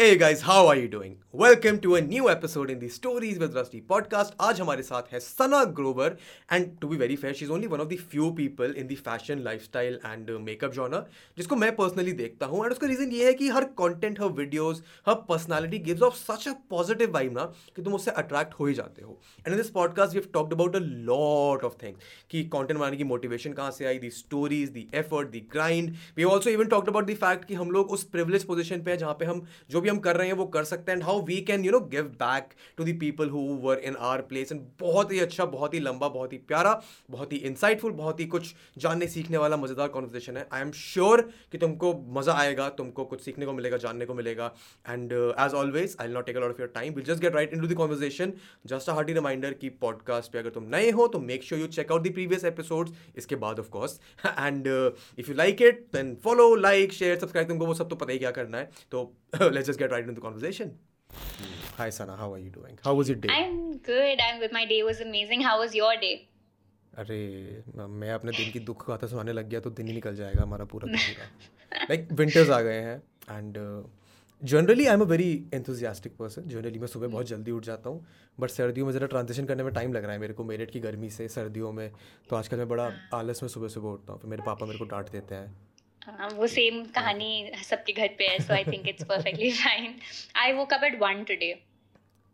Hey guys, how are you doing? Welcome to a new episode in the Stories with Rusty podcast. आज हमारे साथ है Sana Grover and to be very fair she is only one of the few people in the fashion lifestyle and makeup genre जिसको मैं personally देखता हूँ and उसका reason ये है कि हर कंटेंट हर videos her personality gives off such a positive vibe ना, कि तुम उससे अट्रैक्ट हो ही जाते हो and in this podcast we have talked about a lot of things कि कॉन्टेंट बनाने की मोटिवेशन कहाँ से आई the stories the effort the grind we also even talked about the fact कि हम लोग उस प्रिविलेज पोजिशन पे हैं जहाँ पे हम जो भी हम कर रहे हैं वो कर सकते हैं and how we can you know give back to the people who were in our place and बहुत ही अच्छा बहुत ही लंबा, बहुत ही प्यारा, बहुत ही इंसाइटफुल बहुत ही कुछ जानने, सीखने वाला, मज़ेदार कॉन्वर्जेशन है। आई एम श्योर कि तुमको मज़ा आएगा, तुमको कुछ सीखने को मिलेगा, जानने को मिलेगा। And as always I not take a of your time will just get right into the conversation just a hearty reminder की पॉडकास्ट पे अगर तुम नए हो तो make sure you check out the previous episodes इसके बाद of course and if you like it then follow like share subscribe तुमको वो सब तो पता ही क्या करना है। तो let's just get right in the conversation Hi Sana, how are you doing? How was your day? I'm good. I'm good. My day was amazing. How was your day? अरे मैं अपने दिन की दुख गाथा सुनाने लग गया तो दिन ही निकल जाएगा हमारा पूरा दिन का लाइक विंटर्स आ गए हैं and generally I am a very enthusiastic person generally मैं सुबह बहुत जल्दी उठ जाता हूँ बट सर्दियों में ज़रा ट्रांजिशन करने में टाइम लग रहा है मेरे को मेरठ की गर्मी से सर्दियों में तो आजकल मैं बड़ा आलस में सुबह सुबह उठता हूँ फिर मेरे पापा मेरे को डांट देते हैं हाँ, वो सेम कहानी सबके घर पे है so I think it's perfectly fine I woke up at 1 today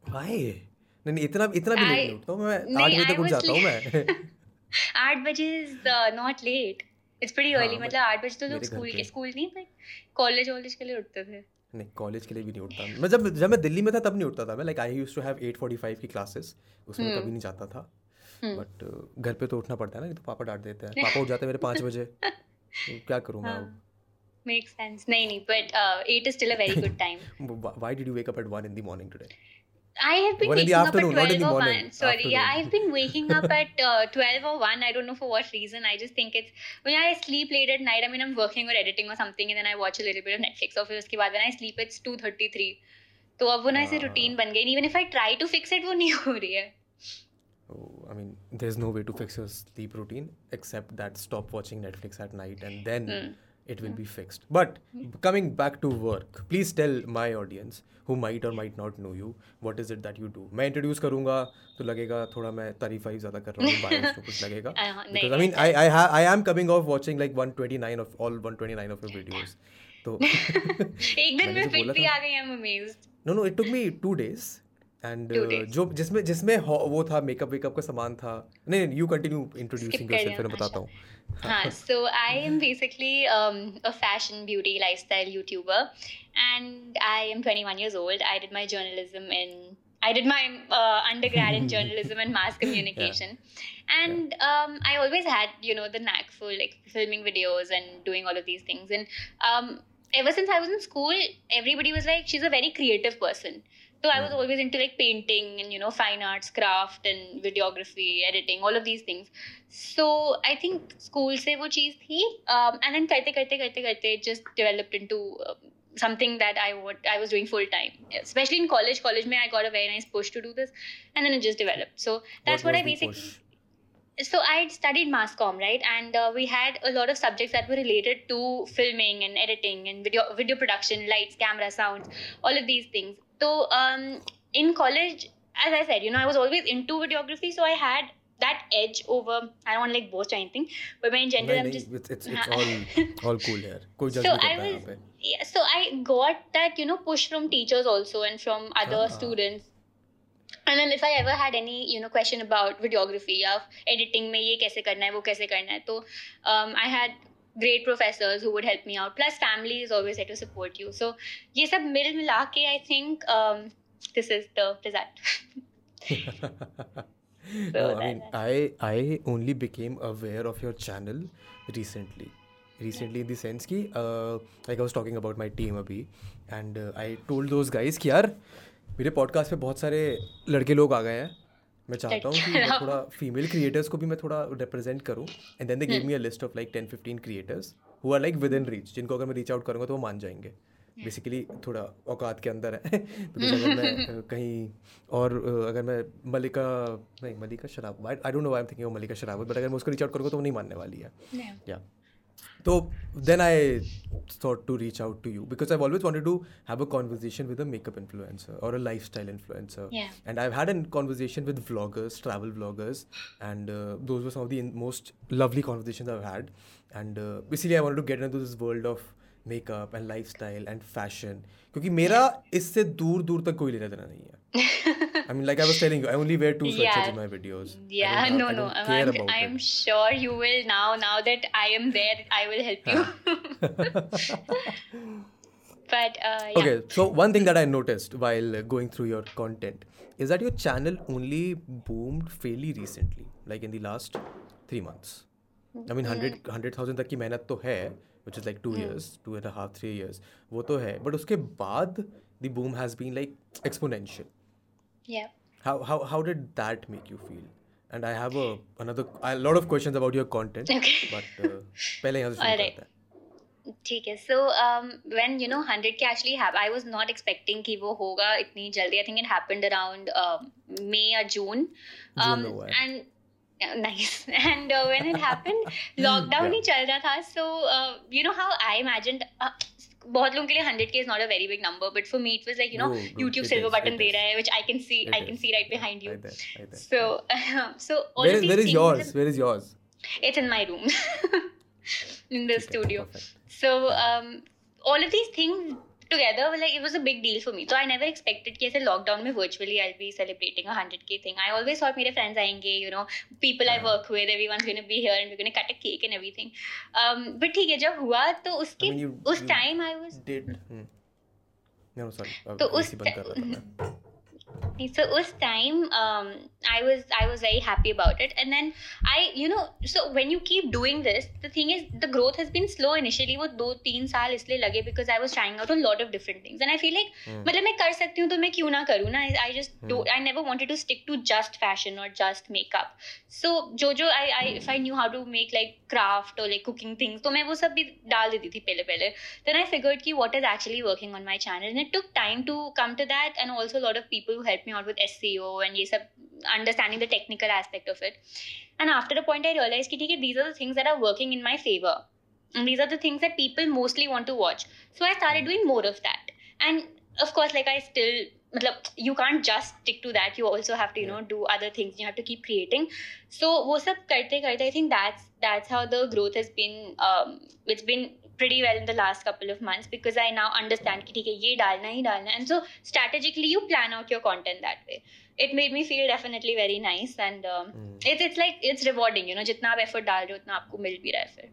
why नहीं इतना इतना भी लेट नहीं उठता हूँ मैं 8 बजे तक उठ जाता हूँ मैं। 8 बजे is not late it's pretty early मतलब 8 बजे तो लोग स्कूल के स्कूल नहीं बट कॉलेज कॉलेज के लिए उठते थे। नहीं कॉलेज के लिए भी नहीं उठता। मैं जब जब मैं दिल्ली में था तब नहीं उठता था। मैं like I used to have 8:45 की क्लासेस उसमें हम्म। कभी नहीं जाता था। बट uh, घर पे तो उठना पड़ता है ना तो पापा डांट देते हैं। पापा उठ जाते हैं मेरे 5 बजे। तो क्या करूँ मैं Makes sense. No, no, but uh, eight is still a very good time. Why did you wake up at one in the morning today? I have been waking up at 12 or 1. Sorry, afternoon. yeah, I've been waking up at uh, 12 or 1. I don't know for what reason. I just think it's when I sleep late at night. I mean, I'm working or editing or something, and then I watch a little bit of Netflix. Or फिर उसके बाद when I sleep, it's 2:33. तो अब वो ना ऐसे routine बन गई even if I try to fix it वो नहीं हो रही है Oh, I mean, there's no way to fix your sleep routine except that stop watching Netflix at night and then mm. it will mm. be fixed. But coming back to work, please tell my audience who might or might not know you, what is it that you do? मैं introduce करूँगा तो लगेगा थोड़ा मैं तारीफ़ ही ज़्यादा कर रहा हूँ bias तो कुछ लगेगा because I mean I I ha, I am coming off watching like 129 of all 129 of your videos तो एक दिन में फिट भी आ गई I'm amazed. No no it took me two days and uh, जो जिसमें जिसमें वो था मेकअप वेकअप का सामान था नहीं नहीं यू कंटिन्यू इंट्रोड्यूसिंग योरसेल्फ फिर मैं बताता हूँ हाँ so I am basically a fashion beauty lifestyle YouTuber and I am 21 years old I did my journalism in I did my uh, undergrad in journalism and mass communication, yeah. and yeah. Um, I always had you know the knack for like filming videos and doing all of these things. And um, ever since I was in school, everybody was like, "She's a very creative person." So I was always into like painting and you know fine arts, craft and videography, editing, all of these things. So I think school se wo cheez thi, um, and then karte karte karte karte it just developed into um, something that I would I was doing full time. Especially in college, college mein I got a very nice push to do this, and then it just developed. So that's what, what I basically. Push? so I studied mass comm, right? And uh, we had a lot of subjects that were related to filming and editing and video video production, lights, camera, sounds, all of these things. So um, in college, as I said, you know, I was always into videography, so I had that edge over. I don't want to like boast or anything, but in general, I'm just it's it's, it's all all cool here. so I was yeah, so I got that you know push from teachers also and from other uh-huh. students. And then if I ever had any you know question about videography of editing में ये कैसे करना है वो कैसे करना है तो um, I had great professors who would help me out. Plus, family is always there to support you. So, ये सब मिल मिला के I think um, this is the result. so no, I mean, I I only became aware of your channel recently. Recently, in the sense कि uh, like I was talking about my team अभी, and uh, I told those guys कि यार मेरे podcast पे बहुत सारे लड़के लोग आ गए हैं मैं चाहता हूँ कि मैं थोड़ा फीमेल क्रिएटर्स को भी मैं थोड़ा रिप्रेजेंट करूँ and then they give me a list of like ten fifteen creators who are like within reach जिनको अगर मैं रीच आउट करूँगा तो वो मान जाएँगे। बेसिकली थोड़ा औकात के अंदर है। बिकॉज़ अगर मैं कहीं और अगर मैं मलिका नहीं मलिका शराब I don't know I am thinking Mallika शराब बट अगर मैं उसको रीच आउट करूँगा तो वो नहीं मानने वाली है। या So then I thought to reach out to you because I've always wanted to have a conversation with a makeup influencer or a lifestyle influencer. Yeah. And I've had a conversation with vloggers, travel vloggers, and uh, those were some of the in- most lovely conversations I've had. And uh, basically, I wanted to get into this world of makeup and lifestyle and fashion क्योंकि मेरा इससे दूर दूर तक कोई लेना देना नहीं है I mean, like I was telling you, I only wear two sweatshirts Yeah. in my videos. Yeah, have- no, I no. I'm, I'm, sure you will now. Now that I am there, I will help you. but uh, yeah. Okay, so one thing that I noticed while uh, going through your content is that your channel only boomed fairly recently, like in the last three months. I mean, 100 100,000 तक की मेहनत तो है, which is like two years, two and a half, three years. वो तो है, but उसके बाद the boom has been like exponential. Yeah. How how how did that make you feel? And I have a another a lot of questions about your content, Okay. but uh, पहले यहाँ से शुरू Alright. करते हैं. ठीक है so when you no 100 के actually have I was not expecting कि वो होगा इतनी जल्दी I think it happened around May या जून जून में हुआ है. And nice and when it happened lockdown ही चल रहा था so you know how I imagined बहुत लोगों के लिए 100 के is not a very big number but for me it was like you know No, no, YouTube it silver is, button it they is. रहा है which I can see It I can is. See right behind you Right there, right there. so so all Where of is these where is things yours? Where is yours? it's in my room in the Okay, studio perfect. so um all of these things together like it was a big deal for me so i never expected कि ऐसे lockdown में virtually i'll be celebrating a 100k thing i always thought मेरे friends आएँगे you know people i हाँ. work with everyone's going to be here and we're going to cut a cake and everything um but ठीक है जब हुआ तो उसके I mean, you- उस time i was Did. Hmm. No, sorry. तो उस so उस time um, I was I was very happy about it and then I you know so when you keep doing this the thing is the growth has been slow initially वो दो तीन साल इसलिए लगे because I was trying out a lot of different things and I feel like Hmm. मतलब मैं कर सकती हूँ तो मैं क्यों ना करूँ ना I just Hmm. do I never wanted to stick to just fashion or just makeup so जो जो I, I if I knew how to make like craft or like cooking things तो मैं वो सब भी डाल देती थी पहले पहले then I figured कि what is actually working on my channel and it took time to come to that and also a lot of people who helped me out with SEO and ये सब understanding the technical aspect of it. And after a point i realized that okay, these are the things that are working in my favor. And these are the things that people mostly want to watch. So i started doing more of that. And of course like i still you can't just stick to that. You also have to you know do other things. You have to keep creating. So wo sab karte karte i think that's that's how the growth has been um, it's been pretty well in the last couple of months because i now understand that theek hai ye and so strategically you plan out your content that way it made me feel definitely very nice and um, mm. it's it's like it's rewarding you know jitna aap effort dal rahe utna aapko mil bhi raha hai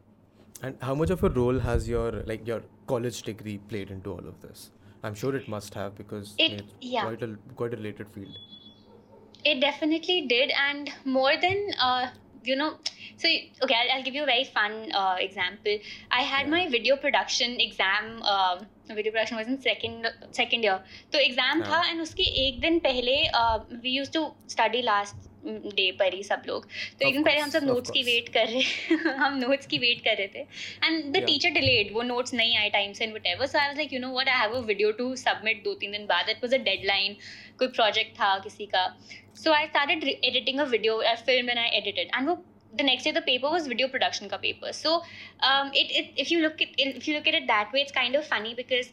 and how much of a role has your like your college degree played into all of this i'm sure it must have because it, it's yeah. quite a quite a related field it definitely did and more than uh, you know. So okay, I'll, I'll give you a very fun uh, example. I had Yeah. my video production exam. Um, video production was in second second year. तो exam हाँ. था and उसके एक दिन पहले we use to study last day पर ही सब लोग। तो एक दिन पहले हम सब नोट्स की वेट कर रहे हम नोट्स की वेट कर रहे थे। एंड द टीचर डिलेड वो नोट्स नहीं आए टाइम से whatever so I was like you know what I have a video to submit दो तीन दिन बाद. It was a deadline कोई प्रोजेक्ट था किसी का। So I started editing a video film and I edited and वो the next day the paper was video production का paper so it it if you look if you look at it that way it's kind of funny because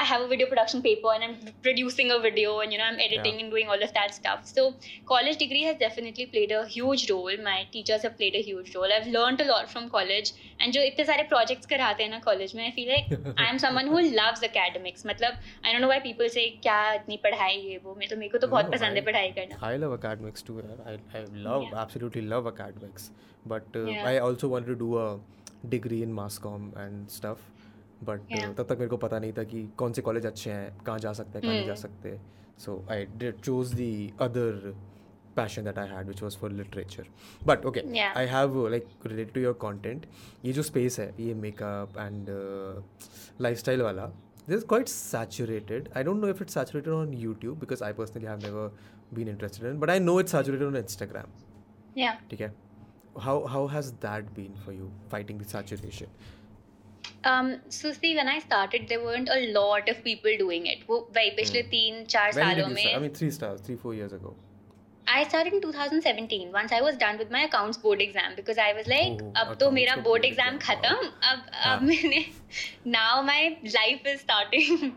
I have a video production paper and I'm producing a video and you know I'm editing Yeah. and doing all of that stuff. So college degree has definitely played a huge role. My teachers have played a huge role. I've learned a lot from college. And जो इतने सारे projects कराते हैं ना college में, I feel like I am someone who loves academics. मतलब I don't know why people say क्या इतनी पढ़ाई ये वो मैं तो मेरे को तो No, बहुत no, पसंद है I- पढ़ाई करना. I love academics too. yaar. I, I love Yeah. absolutely love academics, but uh, Yeah. I also wanted to do a degree in mass comm and stuff. But तब तक मेरे को पता नहीं था कि कौन से कॉलेज अच्छे हैं कहाँ जा सकते हैं कहाँ नहीं जा hmm. सकते। So I did choose the other passion that I had which was for literature but okay I have like related to your content ये जो स्पेस है ये मेकअप एंड लाइफ स्टाइल वाला this is quite saturated I don't know if it's saturated on YouTube because I personally have never been interested in but I know it saturated on Instagram ठीक है? How how has that been for you fighting with saturation Um, so see, when I started, there weren't a lot of people doing it. वो वही पिछले तीन चार when सालों में? I mean three stars three four years ago I started in 2017 once I was done with my accounts board exam because I was like Oh, अब तो accounts मेरा board exam खत्म अब हाँ. अब मैंने now my life is starting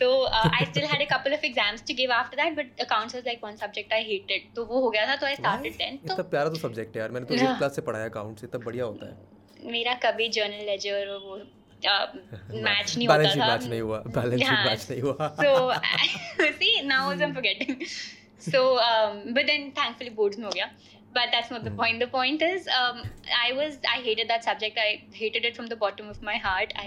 so uh, I still had a couple of exams to give after that but accounts was like one subject I hated तो वो हो गया था तो I started then इतना तो प्यारा तो सब्जेक्ट है यार मैंने तो हाँ। एट क्लास से पढ़ाया अकाउंट्स इतना बढ़िया होता है मेरा कभी जर्नल लेजर और वो मैच नहीं होता था मैच नहीं हुआ बैलेंस शीट हाँ. मैच नहीं हुआ see now also I'm forgetting. So um, but then thankfully boards में हो गया. But that's not the point. The point is, um, I was I hated that subject. I hated it from the bottom of my heart. I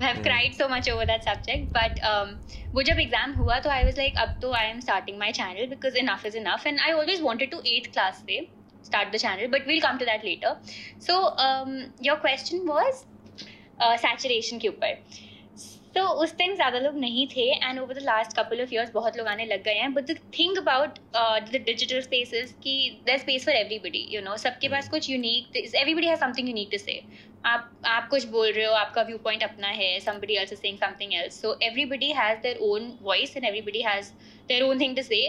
have Hmm. cried so much over that subject. But um, वो जब exam हुआ तो I was like, अब तो I am starting my channel because enough is enough. And I always wanted to eighth class से start the channel, but we'll come to that later. So um, your question was uh, saturation के ऊपर. तो उस time ज़्यादा लोग नहीं थे and over the last couple of years बहुत लोग आने लग गए हैं but the thing about the digital spaces कि there space for everybody you know सबके पास कुछ unique everybody has something unique to say आप आप कुछ बोल रहे हो आपका व्यू पॉइंट अपना है somebody else is saying something else so everybody has their own voice and everybody has their own thing to say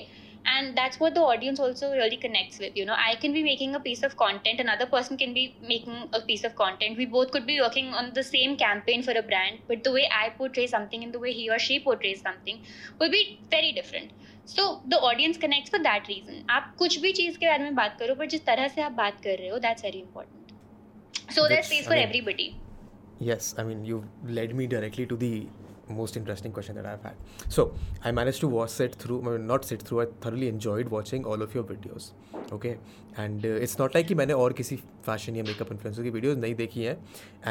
and that's what the audience also really connects with you know i can be making a piece of content another person can be making a piece of content we both could be working on the same campaign for a brand but the way i portray something and the way he or she portrays something will be very different so the audience connects for that reason आप कुछ भी चीज़ के बारे में बात करो पर जिस तरह से आप बात कर रहे हो that's very important so there's That's- space I for mean- everybody Yes, I mean, you led me directly to the most interesting question that I've had. So, I managed to watch sit through, I mean, not sit through, I thoroughly enjoyed watching all of your videos. Okay, and uh, it's not like कि मैंने और किसी fashion या makeup influencer की videos नहीं देखी हैं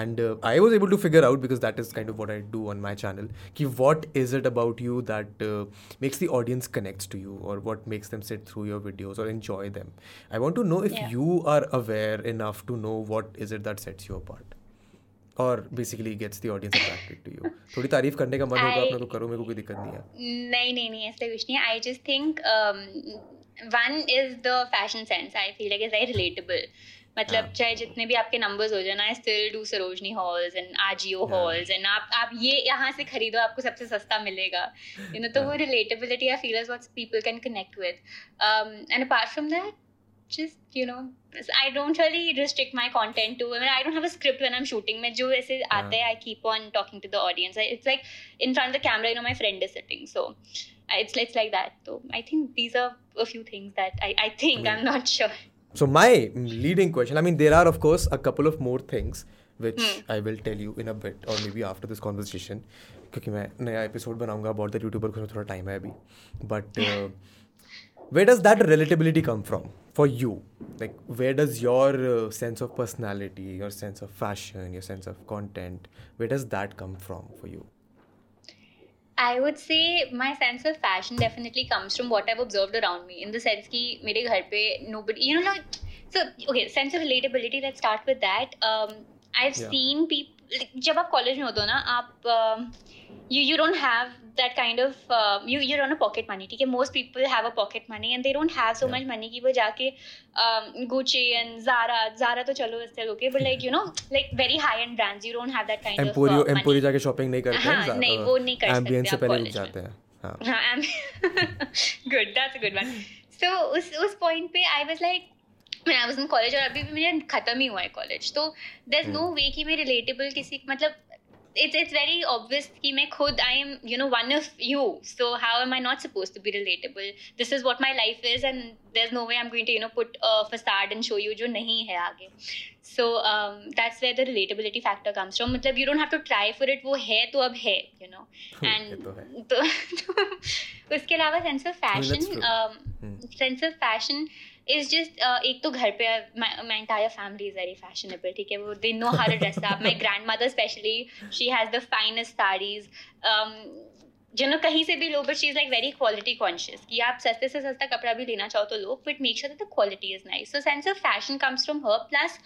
and uh, I was able to figure out because that is kind of what I do on my channel कि what is it about you that uh, makes the audience connects to you or what makes them sit through your videos or enjoy them. I want to know if Yeah. you are aware enough to know what is it that sets you apart. और basically gets the audience attracted to you थोड़ी तारीफ़ करने का मन होगा अपने तो करो मेरे को कोई दिक्कत नहीं है। नहीं नहीं नहीं ऐसा कुछ नहीं I just think one is the fashion sense I feel like is very relatable मतलब. चाहे जितने भी आपके नंबर्स हो जाए ना I still do Sarojini hauls and Ajio hauls and आप आप ये यहाँ से खरीदो आपको सबसे सस्ता मिलेगा। यू नो तो वो. Relatability I feel is what people can connect with and apart from that just you know I don't really restrict my content to I mean I don't have a script when I'm shooting मैं जो ऐसे आते हैं I keep on talking to the audience I, it's like in front of the camera you know my friend is sitting so I- it's it's like that so I think these are a few things that I, I think I'm not sure So my leading question, I mean, there are of course a couple of more things which Hmm. I will tell you in a bit or maybe after this conversation क्योंकि मैं नया episode बनाऊंगा about the YouTuber को थोड़ा time है अभी but where does that relatability come from for you like where does your uh, sense of personality your sense of fashion your sense of content where does that come from for you I would say my sense of fashion definitely comes from what I've observed around me. In the sense कि मेरे घर पे nobody, you know, like so okay, sense of relatability. Let's start with that. Um, I've Yeah. seen people. जब आप college में होते हो ना आप you you don't have that kind of you you don't a pocket money ठीक है? Most people have a pocket money and they don't have so much money कि वो जाके गुचे एंड जारा जारा तो चलो इस तरह but like you know like very high and brands you don't have that kind of Emporio Emporio जाके shopping नहीं करते हाँ नहीं वो नहीं करते एंबिएंस से पहले जाते हैं। हाँ। Good that's a good one so उस उस पॉइंट पे आई वाज लाइक मैं आई वाज इन कॉलेज और अभी भी मेरा खत्म ही हुआ है कॉलेज तो देयर इज़ नो वे कि मैं रिलेटेबल किसी मतलब इट्स इट्स वेरी ऑब्वियस कि मैं खुद I am you know one of you so how am I not suppose to be relatable this is what my life is and there is no way I am going to you know put a and show you जो नहीं है आगे. So that's where the relatability factor comes from मतलब you don't have to try for it वो है तो अब है यू नो एंड उसके अलावा sense of fashion sense of fashion is just एक तो घर पे my entire family is very fashionable ठीक है? वो they know how to dress up my grand mother specially she has the finest saris जो नो कहीं से भी लो but she is like very quality conscious कि आप सस्ते से सस्ता कपड़ा भी लेना चाहो तो लो but make sure that the quality is nice so sense of fashion comes from her plus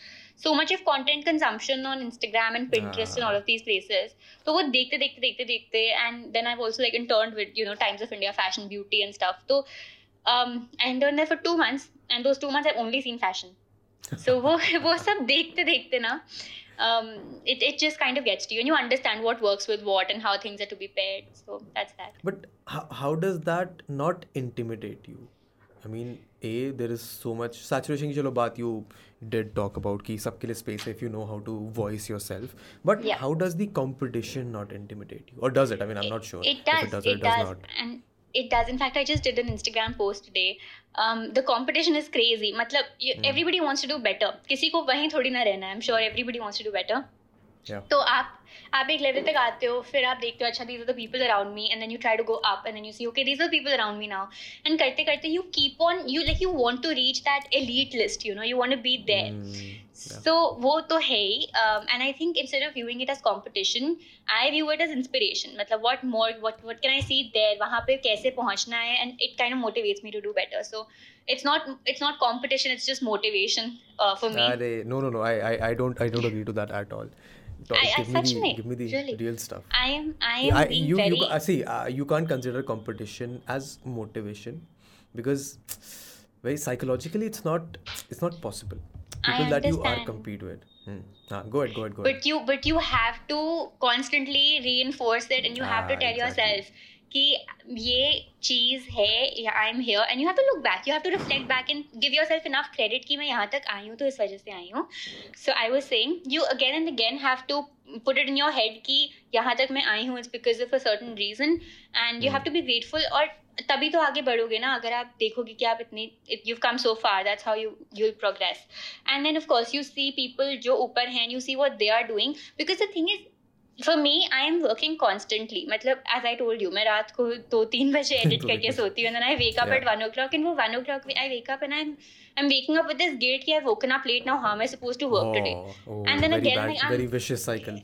so much of content consumption on Instagram and Pinterest and all of these places. तो वो देखते देखते देखते देखते and then I've like like interned with you know Times of India fashion beauty and stuff. तो um, I interned there for two months and those two months I've only seen fashion. So वो वो सब देखते देखते ना um, it it just kind of gets to you and you understand what works with what and how things are to be paired. So that's that. But how, how does that not intimidate you? I mean, a there is so much saturation. की चलो बात you did talk about कि सबके लिए space है if you know how to voice yourself. But Yeah. how does the competition not intimidate you, or does it? I mean, I'm not sure. It does. If it does, it or it does does. not. And it does. In fact, I just did an Instagram post today. Um, the competition is crazy. मतलब you, Hmm. everybody wants to do better. किसी को वहीं थोड़ी ना रहना है. I'm sure everybody wants to do better. तो आप आप एक लेवल तक आते हो फिर आप देखते हो अच्छा these are the around me and you try to go up and you see okay these are people around me now and करते करते you keep on you like you want to reach that elite list you know you want to be there so वो तो है and I think instead of viewing it as competition I view it as inspiration मतलब what more what what can I see there वहाँ पे कैसे पहुँचना है? And it kind of motivates me to do better so it's not it's not competition it's just motivation uh, for me. no no no i i i don't i don't agree to that at all. talk, I, give, me the, give me the really. real stuff. I am. I am. I, you, very... you, ah, see, uh, you can't consider competition as motivation because very psychologically, it's not. It's not possible. People that you are compete with. Hmm. Ah, go ahead, go ahead, go ahead. But you, but you have to constantly reinforce it, and you ah, have to tell exactly. yourself कि ये चीज़ है I am here and you have to look back you have to reflect back and give yourself enough credit कि मैं यहाँ तक आई हूँ तो इस वजह से आई हूँ. So I was saying you again and again have to put it in your head कि यहाँ तक मैं आई हूँ it's because of a certain reason and you have to be grateful और तभी तो आगे बढ़ोगे ना, अगर आप देखोगे कि आप इतनी you come so far that's how you you progress and then of course you see people जो ऊपर हैं you see what they are doing because the thing is for me I am working constantly मतलब as I told you मैं रात को दो तीन बजे एडिट करके सोती हूँ I wake up at one o'clock and वो one o'clock I wake up and I I am waking up with this guilt कि I woken up late now how am I suppose to work today Oh, देन And then very again, bad, like, very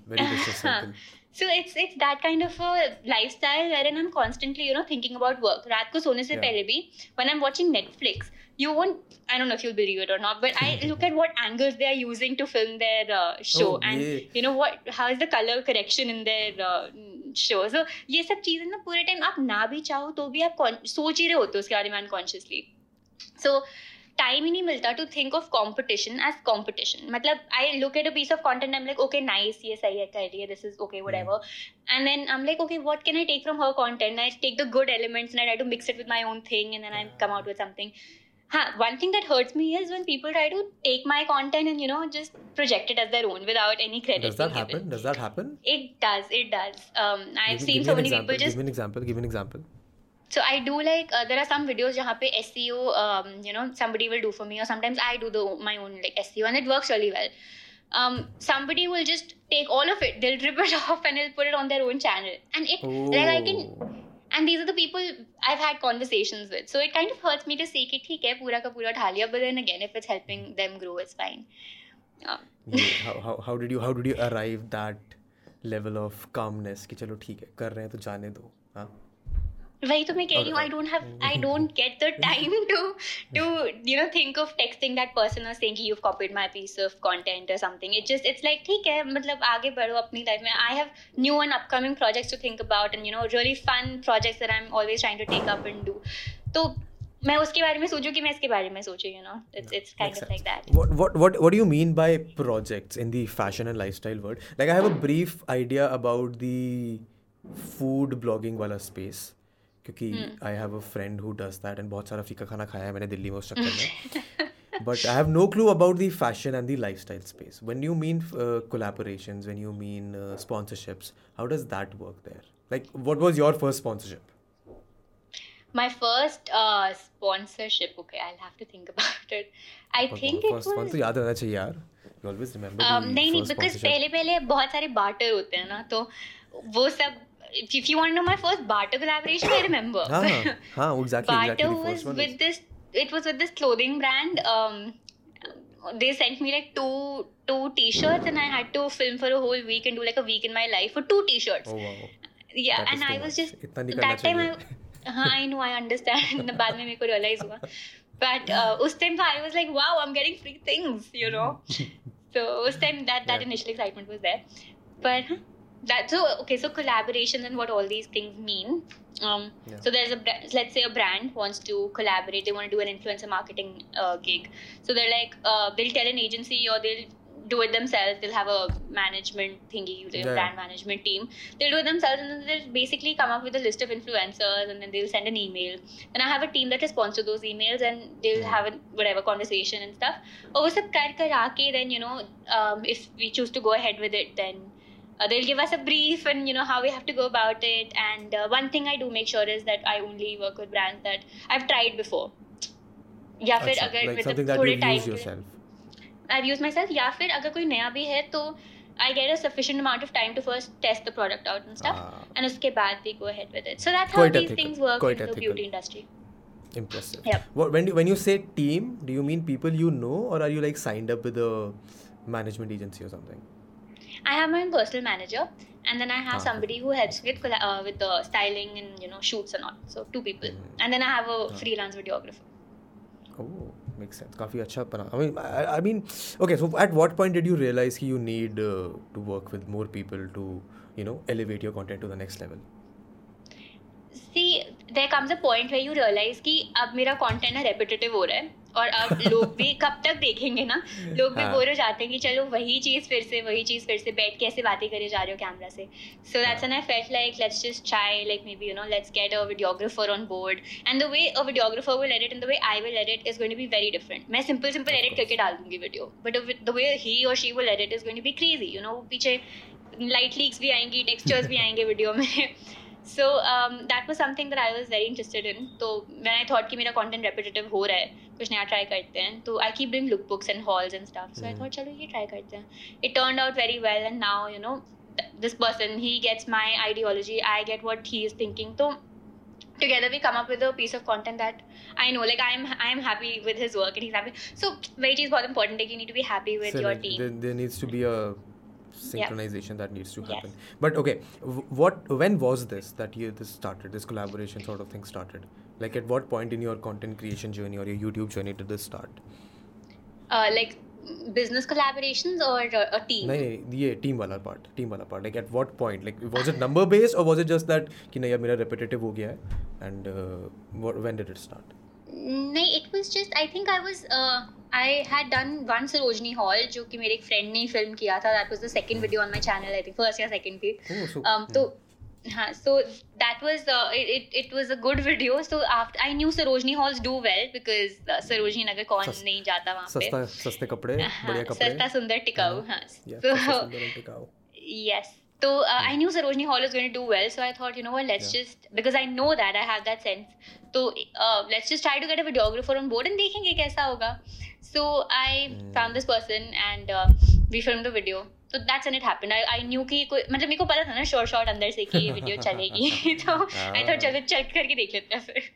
very vicious cycle. Very vicious cycle. So it's it's that kind of a lifestyle wherein I'm constantly, you know, thinking about work. रात को सोने से Yeah. पहले भी when I'm watching Netflix, you won't. I don't know if you'll believe it or not, but I look at what angles they are using to film their uh, show, Oh, and yeah. you know what, how is the color correction in their uh, show. So ये सब चीजें ना पूरे time आप ना भी चाहो तो भी आप con- सोच ही रहे होते हो उसके बारे में unconsciously. So टाइम ही नहीं मिलता to think of competition as competition मतलब I look at a piece of content am like okay nice ये सही है कर रही है this is okay whatever and then I am like okay what can I take from her content I take the good elements and I to mix it with my own thing and then I come out with something हाँ one thing that hurts me is when people try to take my content and you know just project it as their own without any credit Does that being happen? given. Does that happen? It does. It does. Um, I've Give me- seen give me so an many example. people just Give me an example. Give me an example. So I do like uh, there are some videos जहाँ पे SEO um, you know somebody will do for me or sometimes I do the my own like SEO and it works really well. Um, somebody will just take all of it, they'll rip it off and they'll put it on their own channel, and it like I can. Oh. And these are the people I've had conversations with, so it kind of hurts me to say कि ठीक है पूरा का पूरा उठा लिया, but then again if it's helping them grow, it's fine. Uh, Yeah, how, how, how did you how did you arrive that level of calmness कि चलो ठीक है कर रहे हैं तो जाने दो हाँ वही तो मैं कह रही हूँ I don't have I don't get the time to to you know think of texting that person और saying you copied my piece of content और something it just it's like ठीक है मतलब आगे बढ़ो अपनी लाइफ में. I have new and upcoming projects to think about and you know really fun projects that I am always trying to take up and do तो मैं उसके बारे में सोचूं कि मैं इसके बारे में सोचूं you know it's it's kind of like that What, what, what, what do you mean by projects in the fashion and lifestyle world? Like, I have a brief idea about the food blogging वाला space. क्योंकि I have a friend who does that and बहुत सारा फीका खाना खाया है मैंने दिल्ली में उस चक्कर में. But I have no clue about the fashion and the lifestyle space. When you mean uh, collaborations, when you mean uh, sponsorships, how does that work there? Like, what was your first sponsorship? My first uh, sponsorship, okay, I'll have to think about it. I think it was तो याद रहना चाहिए यार. You always remember um, नहीं नहीं sponsorship. पहले पहले बहुत सारे बार्टर होते हैं ना तो वो सब if you want to know my first barter collaboration I remember हाँ हाँ exactly barter exactly the was first one with is- this it was with this clothing brand um they sent me like two two t-shirts and I had to film for a whole week and do like a week in my life for two t-shirts Oh wow. yeah That is and too I was much. just इतना नहीं करना that time I चाहिए. हाँ I know I understand बाद में मेरे को realize हुआ but uh, उस time I was like wow I'm getting free things you know so उस time that that Yeah. initial excitement was there but huh, that so okay so collaboration and what all these things mean um, yeah. so there's a let's say a brand wants to collaborate they want to do an influencer marketing uh, gig so they're like uh, they'll tell an agency or they'll do it themselves they'll have a management thingy yeah. brand management team they'll do it themselves and then they'll basically come up with a list of influencers and then they'll send an email and i have a team that responds to those emails and they'll yeah. have a whatever conversation and stuff oh, over sab kar kar then you know um, if we choose to go ahead with it then uh, they'll give us a brief and you know how we have to go about it and uh, one thing i do make sure is that i only work with brands that i've tried before या फिर अच्छा, अगर like मतलब something that थोड़े you've time used के लिए yourself. I've used myself या फिर अगर कोई नया भी है तो I get a sufficient amount of time to first test the product out and stuff Ah. and उसके बाद we go ahead with it so that's how Quite these ethical, things work quite in the ethical. beauty industry Impressive. Yep. What, when you, when you say team, do you mean people you know, or are you like signed up with a management agency or something? I have my own personal manager and then I have Ah. somebody who helps with colla- uh, with the styling and you know shoots and all so two people Mhm. and then I have a Ah. freelance videographer Oh, makes sense. काफी अच्छा बना. I mean, I, I mean, okay. So at what point did you realize कि you need uh, to work with more people to, you know, elevate your content to the next level? see there comes a point where you realize कि अब मेरा content ना repetitive हो रहा है और अब लोग भी कब तक देखेंगे ना? लोग भी हाँ। बोर हो जाते हैं कि चलो वही चीज़ फिर से वही चीज़ फिर से बैठ के ऐसे बातें करे जा रहे हो कैमरा से। So that's an I felt like let's just try like maybe you know let's get a videographer on board and the way a videographer will edit and the way I will edit is going to be very different मैं simple simple edit करके डाल दूँगी video but the way he और she will edit is going to be crazy you know पीछे light leaks भी आएँगी textures भी आएँगे वीडियो में। so um, that was something that I was very interested in. So when I thought कि मेरा content repetitive हो रहा है कुछ नया try करते हैं तो I keep doing lookbooks and hauls and stuff. So I Hmm. thought चलो ये try करते हैं. It turned out very well and now you know th- this person he gets my ideology. I get what he is thinking. So together we come up with a piece of content that I know like I'm I'm happy with his work and he's happy. So very चीज बहुत important है कि you need to be happy with So your like, team. There, there needs to be a synchronization that needs to Yes. happen. But okay, w- what when was this that you this started? This collaboration sort of thing started. Like at what point in your content creation journey or your YouTube journey did this start? Uh, like business collaborations or a, a team. नहीं नहीं ये team वाला part team वाला part like at what point like was it number based और was it just that कि नहीं अब मेरा रिपीटेटिव हो गया है and when did it start नहीं it was just I think I was I had done one Sarojini haul जो कि मेरे एक फ्रेंड ने फ़िल्म किया था. That was the second video on my channel I think first या second थी um, तो हाँ uh, it, it it was a good video. So after I knew Sarojini halls do well because uh, Sarojini नगर कौन सस- नहीं जाता वहाँ पे? सस्ता सस्ते कपड़े हाँ, बढ़िया कपड़े। सस्ता सुंदर टिकाऊ हाँ, हाँ। Yeah, so सस्ता सुंदर and टिकाऊ Yes. So uh, I knew Sarojini Hall was going to do well, so I thought, you know what, let's Yeah. just because I know that I have that sense. So uh, let's just try to get a videographer on board and देखेंगे कैसा होगा. So I Hmm. found this person and uh, we filmed the video. So that's when it happened. I, I knew कि कोई मतलब मेरे को पता था ना शॉर्ट शॉर्ट अंदर से कि ये वीडियो चलेगी तो I Ah. thought चलो चल करके देख लेते हैं फिर.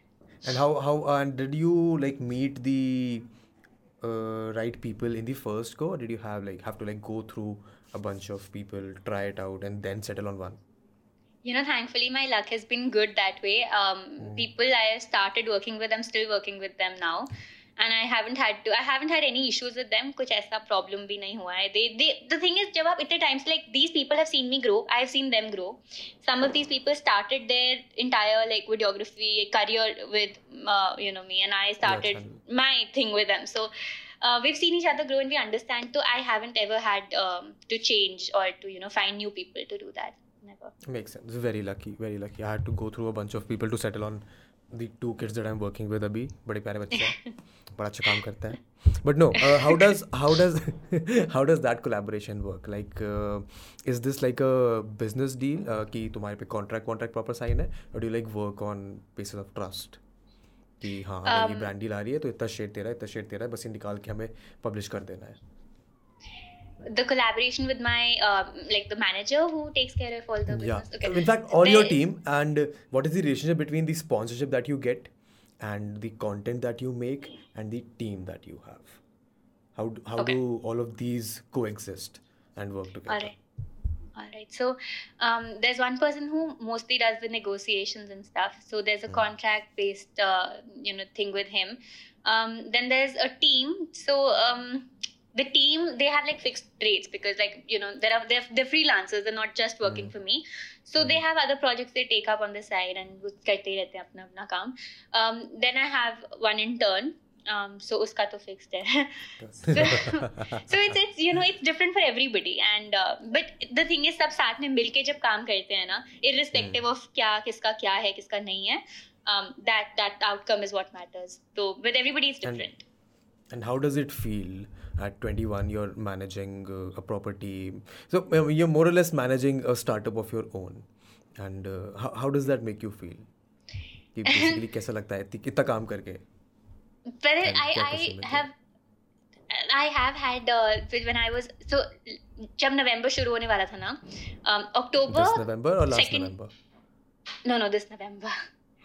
And how how and did you like meet the uh, right people in the first go, or did you have like have to like go through a bunch of people, try it out, and then settle on one? You know, thankfully my luck has been good that way. Um, Hmm. People I have started working with, I'm still working with them now. And I haven't had to, I haven't had any issues with them. कुछ ऐसा problem भी नहीं हुआ है. They, they, the thing is, जब आप इतने times like these people have seen me grow, I have seen them grow. Some of these people started their entire like videography career with, uh, you know, me, and I started channel. my thing with them. So. Uh, we've seen each other grow and we understand. So I haven't ever had um, to change or to you know find new people to do that. Never. Makes sense. Very lucky, very lucky. I had to go through a bunch of people to settle on the two kids that I'm working with अभी बड़े प्यारे बच्चे हैं बड़ा अच्छा काम करते हैं but no uh, how does how does how does that collaboration work like uh, is this like a business deal uh, कि तुम्हारे पे contract contract proper sign है or do you like work on basis of trust कि हाँ अगर ये Um, brand deal आ रही है तो इतना शेयर तेरा है इतना शेयर तेरा है बस ये निकाल के हमें पब्लिश कर देना है the collaboration with my um, like the manager who takes care of all the business. Yeah. Okay. In fact, all your team and uh, what is the relationship between the sponsorship that you get and the content that you make and the team that you have? How how Okay. do all of these coexist and work together? All right. all right. So um, there's one person who mostly does the negotiations and stuff. So there's a hmm. contract based uh, you know thing with him. Um, then there's a team. So um, the team they have like fixed rates because like you know are they're, they're freelancers. They're not just working mm. for me. So mm. they hmm. have other projects they take up on the side and. Um, then i have one intern. Um, so uska to fixed hai so, so it's it's you know it's different for everybody and uh, but the thing is सब साथ में मिलके जब काम करते हैं ना irrespective of क्या किसका क्या है किसका नहीं है um, that that outcome is what matters so with everybody it's different and, and how does it feel at 21 you're managing uh, a property so um, you're more or less managing a startup of your own and uh, how, how does that make you feel कि basically कैसा लगता है कितना काम करके but it, I I have I have had uh, when I was so जब नवंबर शुरू होने वाला था ना अक्टूबर दिस नवंबर और last November. No no this November.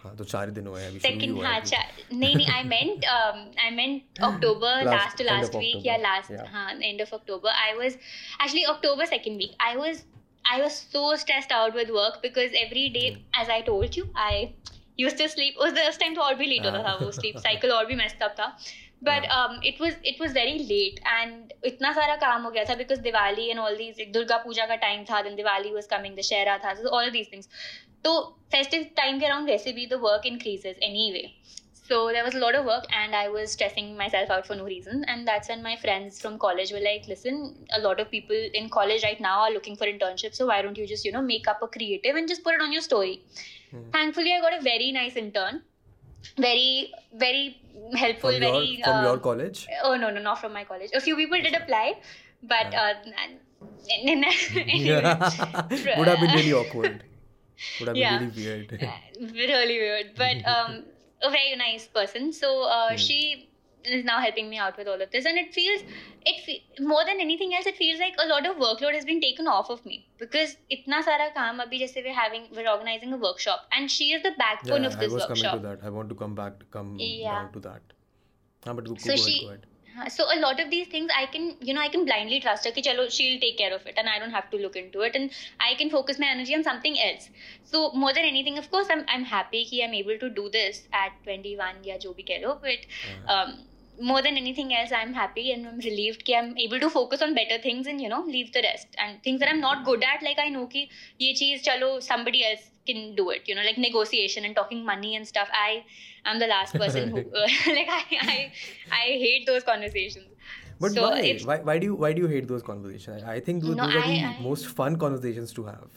हाँ तो चार दिन हुए हैं अभी सेकंड हाँ चार नहीं नहीं I meant I meant October last to last week या लास्ट हाँ end of October I was actually October second week I was I was so stressed out with work because every day, mm. as I told you, I used to sleep. Was the first time to all be late होता था वो sleep cycle और भी messed up था. But um, it was it was very late and इतना सारा काम हो गया था because Diwali and all these Durga Puja का time था then Diwali was coming the Shera था so all of these things. तो फेस्टिव टाइम के अराउंड वैसे भी the work increases anyway So there was a lot of work, and I was stressing myself out for no reason. And that's when my friends from college were like, "Listen, a lot of people in college right now are looking for internships. So why don't you just, you know, make up a creative and just put it on your story?" Hmm. Thankfully, I got a very nice intern, very, very helpful. From very your, from uh, your college? Oh no, no, not from my college. A few people did apply, but uh, anyway, would have been really awkward. Would have yeah. been really weird. really weird. But um, a very nice person. So uh, mm. she is now helping me out with all of this, and it feels it fe- more than anything else. It feels like a lot of workload has been taken off of me because itna sara kaam abhi jaise we're having we're organizing a workshop, and she is the backbone yeah, of this I was workshop. coming to that. I want to come back, come yeah. down to that. Ah, but go, so go she, ahead, go ahead so a lot of these things i can you know i can blindly trust her ki chalo she'll take care of it and i don't have to look into it and i can focus my energy on something else so more than anything of course i'm, I'm happy ki i'm able to do this at 21 ya jo bhi keh lo but um, more than anything else i'm happy and i'm relieved ki i'm able to focus on better things and you know leave the rest and things that i'm not good at like i know ki ye cheez chalo somebody else can do it you know like negotiation and talking money and stuff i I'm the last person who uh, like I, I I hate those conversations. But so why? why? Why do you why do you hate those conversations? I, I think those, no, those are the I, most fun conversations to have.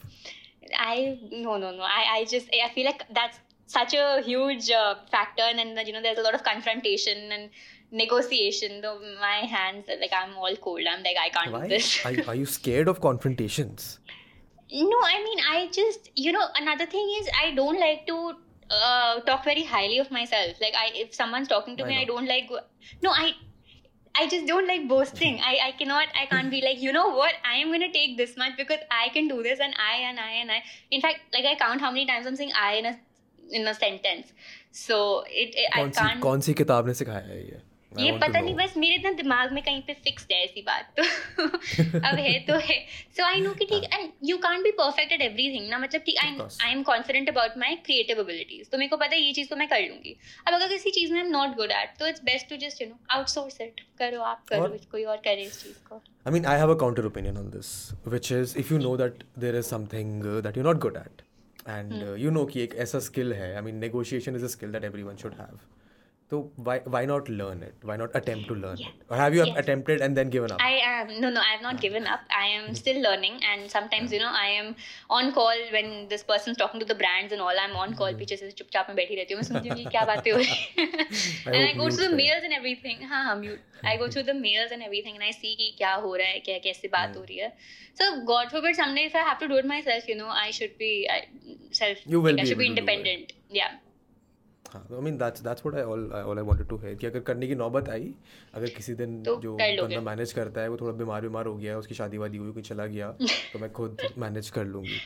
I no no no. I, I just I feel like that's such a huge uh, factor, and then you know there's a lot of confrontation and negotiation. Though my hands like I'm all cold. I'm like I can't why? do this. are, are you scared of confrontations? No, I mean I just you know another thing is I don't like to uh, talk very highly of myself. Like I, if someone's talking to Why me, not? I don't like. No, I, I just don't like boasting. I, I cannot. I can't be like, you know what? I am gonna take this much because I can do this, and I and I and I. In fact, like I count how many times I'm saying I in a in a sentence. So it, it I can't. कौन सी किताब ने सिखाया है ये? ये पता नहीं बस मेरे इतना दिमाग में कहीं पे फिक्स्ड है ऐसी बात तो। अब है तो है। सो आई नो कि ठीक and you can't be perfect at everything ना मतलब ठीक I I am confident about my creative abilities तो मेरे को पता है ये चीज़ तो मैं कर लूँगी। अब अगर किसी चीज़ में I am not good at तो it's best to just you know outsource it करो आप करो कोई और करे इस चीज़ को। I mean, I have a counter opinion on this, which is if you know that there is something uh, that you're not good at, and hmm. uh, you know कि एक ऐसा skill है, I mean, negotiation is a skill that everyone should have. So why why not learn it? Why not attempt to learn Yeah. it? Or have you Yes. attempted and then given up? I am no no I have not given up. I am still learning and sometimes you know I am on call when this person's talking to the brands and all. I'm on call पीछे से चुपचाप में बैठी रहती हूँ मैं सुनती हूँ कि क्या बातें हो रही हैं and I hope go mute through the है। mails and everything हाँ हाँ mute I go through the mails and everything and I see कि क्या हो रहा है क्या कैसे बात हो रही है so God forbid someday if I have to do it myself you know I should be I, self You will I be should be able to do it. independent yeah हाँ I mean that's that's what I all I, all I wanted to hear कि अगर करने की नौबत आई अगर किसी दिन तो जो बंदा मैनेज करता है वो थोड़ा बीमार बीमार हो गया है उसकी शादी वादी हुई कोई चला गया तो मैं खुद मैनेज कर लूँगी।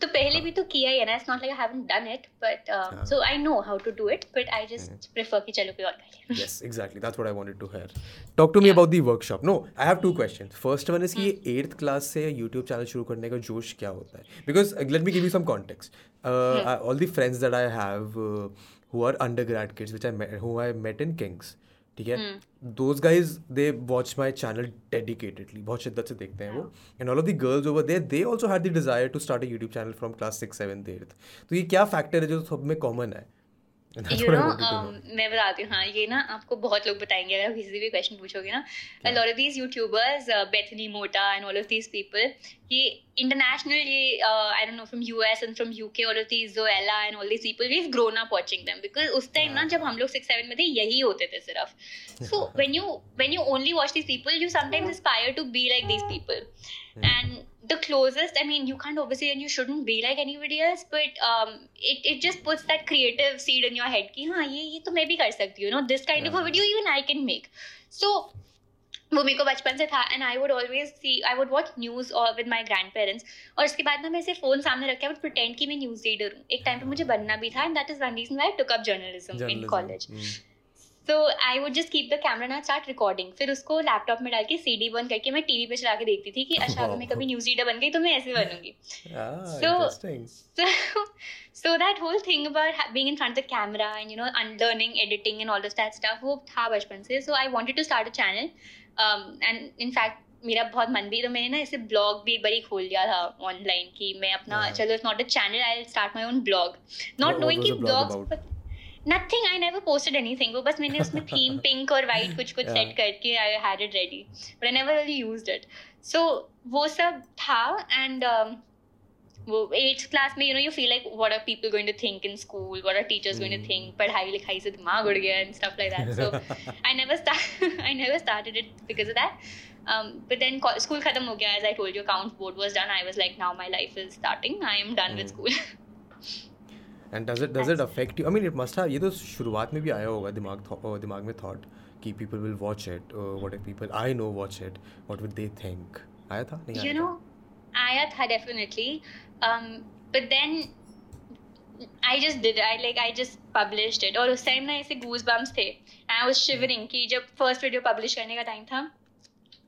तो पहले भी तो किया ही है ना it's not like I haven't done it but हाँ। So I know how to do it but I just prefer कि चलो कोई और कर ले। Yes exactly that's what i wanted to hear. Talk to me about the workshop. No i have two questions. First one is कि ये eighth class से YouTube channel शुरू करने का जोश क्या होता है? Because let me give you some context all the friends that I have who are under grand kids which I met in Kings ठीक है? Those guys they watch my channel dedicatedly बहुत शिद्दत से देखते हैं वो. And all of the girls over there they also had the desire to start a YouTube channel from class six seven there तो ये क्या फैक्टर है जो सब में कॉमन है? यू नो um, मैं बताती हूँ हाँ ये ना आपको बहुत लोग बताएँगे अगर आप किसी भी क्वेश्चन पूछोगे ना lot of these YouTubers Bethany Mota and all of these people ये इंटरनेशनल ये I don't know from US and from UK all of these Joella and all these people we grown up watching them because उस time ना जब हम लोग 6 7 में थे यही होते थे सिर्फ़। So when you when you only watch these people you sometimes aspire to be like these people and the closest i mean you can't obviously and you shouldn't be like anybody else but um it, it just puts that creative seed in your head ki हाँ ये ये तो मैं भी कर सकती हूँ you know this kind yeah. of a video even I can make so वो मेरे को बचपन से था and I would always see I would watch news और विद माई ग्रैंड पेरेंट्स और उसके बाद ना मैं ऐसे फ़ोन सामने रख के वुड प्रिटेंड कि मैं न्यूज़ रीडर हूँ एक टाइम पे मुझे बनना भी था and that is one reason why took up journalism in college so I would just keep the camera ना स्टार्ट रिकॉर्डिंग फिर उसको लैपटॉप में डाल के सी डी बन करके मैं टीवी पे चला के देखती थी कि अच्छा अगर मैं कभी न्यूज़ रीडर बन गई तो मैं ऐसे बनूँगी। So so that whole thing about being in front of the camera and you know unlearning editing and all of that stuff वो था बचपन से। So I wanted to start a channel um, and in fact मेरा बहुत मन भी तो मैंने ना ऐसे ब्लॉग भी बारी खोल लिया था ऑनलाइन कि मैं अपना चलो it's not a channel I start my own blog not knowing कि blogs Nothing I never posted anything वो बस मैंने उसमें थीम पिंक और वाइट कुछ कुछ सेट करके I had it ready but I never really used it so वो सब था एंड um, वो एट्थ क्लास में you know you feel like what are people going to think in school what are teachers going to think पढ़ाई लिखाई से दिमाग उड़ गया and stuff like that so I never start I never started it because of that um, but then school khatam ho gaya as I told you accounts board was done I was like now my life is starting I am done mm. with school and does it does it affect you I mean it must have ये तो शुरुआत में भी आया होगा दिमाग दिमाग में थॉट कि people will watch it what if people I know watch it what will they think आया था? नहीं यू नो आया था definitely but then I just did I like I just published it. और उस टाइम ना ऐसे गूज बम्स थे आई वाज शिवरिंग कि जब फ़र्स्ट वीडियो पब्लिश करने का टाइम था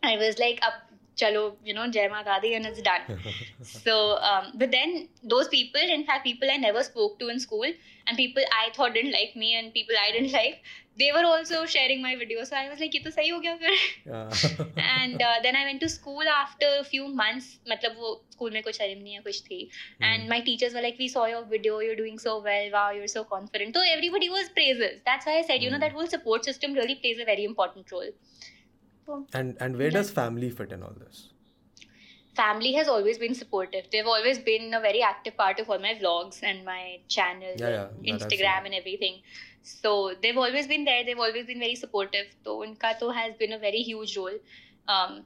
आई वाज लाइक अब chalo, you know, Jai Mata Di and it's done. so, um, but then those people, in fact, people I never spoke to in school and people I thought didn't like me and people I didn't like, they were also sharing my videos. So I was like, ये तो सही हो गया फिर. and uh, then I went to school after a few months. मतलब वो school में कुछ ceremony या कुछ थी. And my teachers were like, we saw your video, you're doing so well. Wow, you're so confident. So everybody was praises. That's why I said, you know, that whole support system really plays a very important role. And and where yeah. does family fit in all this? Family has always been supportive. They've always been a very active part of all my vlogs and my channel, yeah, yeah, Instagram, and everything. So they've always been there. They've always been very supportive. So unka to has been a very huge role. Um,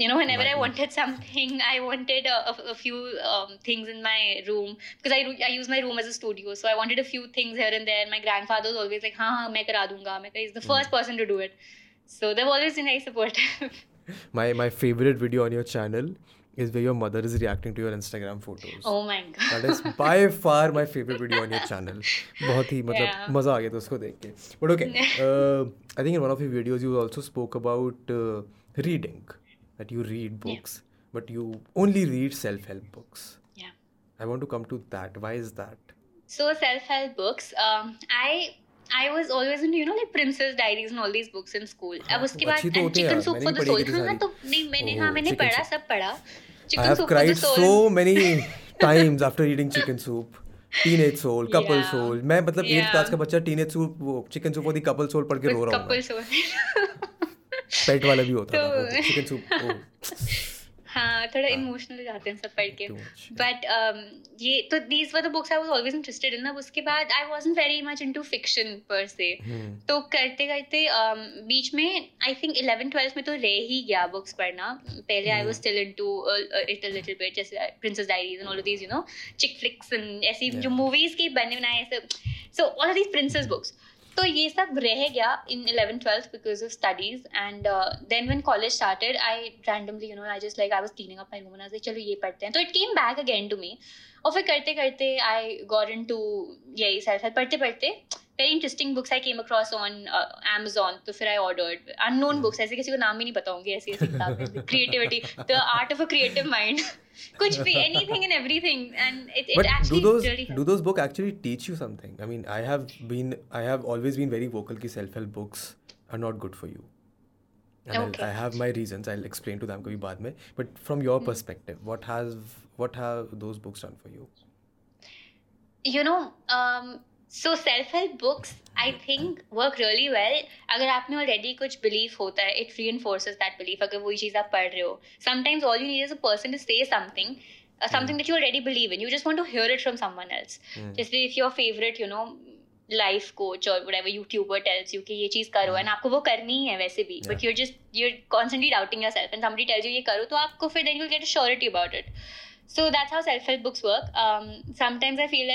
you know whenever i wanted something i wanted a, a, a few um, things in my room because I, I use my room as a studio so i wanted a few things here and there my grandfather was always like ha ha main kara dunga main he's the hmm. first person to do it So they've always been very supportive. my my favorite video on your channel is where your mother is reacting to your Instagram photos. Oh my god. That is by far my favorite video on your channel. बहुत ही मतलब yeah. मज़ा आ गया था उसको देख के. But okay, uh, I think in one of your videos you also spoke about uh, reading. That you read books, yeah. but you only read self-help books. Yeah. I want to come to that. Why is that? So self-help books. Um, I I was always into you know like Princess Diaries and all these books in school. अब उसके बाद and Chicken Soup for the Soul हाँ तो नहीं मैंने हाँ मैंने पढ़ा सब पढ़ा Chicken Soup for the Soul. I have cried so many times after reading Chicken Soup. Teenage soul couple soul मैं मतलब एट क्लास का बच्चा टीनेज सोल वो चिकन सूप और दी कपल सोल पढ़ के रो रहा हूँ कपल सोल पेट वाला भी होता था चिकन सूप हाँ थोड़ा इमोशनल हो जाते हैं सब पढ़ के। बट um, ये तो these were the books I was always interested in ना। उसके बाद I wasn't very much into fiction पर से तो करते करते um, बीच में आई थिंक इलेवन ट्वेल्थ में तो रह ही गया बुक्स पढ़ना। पहले I was still into it a little bit जैसे princess diaries and all of these you know chick flicks and ऐसी जो मूवीज़ की बने बनाए ऐसे। So all of these princess books तो ये सब रह गया in eleven twelfth because of studies and then when college started I randomly you know I just like I was cleaning up room and चलो ये पढ़ते हैं. तो it came back again to me और फिर करते करते आई गॉट इनटू यही सेल्फ हेल्प पढ़ते पढ़ते very interesting books I came across on Amazon तो फिर आई ऑर्डर्ड अननोन बुक्स ऐसे किसी को नाम ही नहीं पता होंगे ऐसी ऐसी किताबें creativity the art of a creative mind कुछ भी anything and everything and it it actually do those do those book actually teach you something I mean I have been I have always been very vocal की self help books are not good for you I have my reasons I explain to them कभी बाद में. But from your perspective what has what have those books done for you you know so self help books I think work really well अगर आप में already कुछ belief होता है it री एनफोर्सेज दैट बिलीफ अगर वही चीज़ आप पढ़ रहे हो sometimes all you need is a person to say something uh, something that you already believe in. You just want to hear it from someone else. Mm. Just if your favorite, you know, life coach or whatever YouTuber tells you कि ये चीज़ करो and आपको वो करनी ही है वैसे भी but Yeah. you're just you're constantly doubting yourself and somebody tells you ये करो तो आपको फिर then you'll get a surety about it so that's how self help books work um, sometimes I feel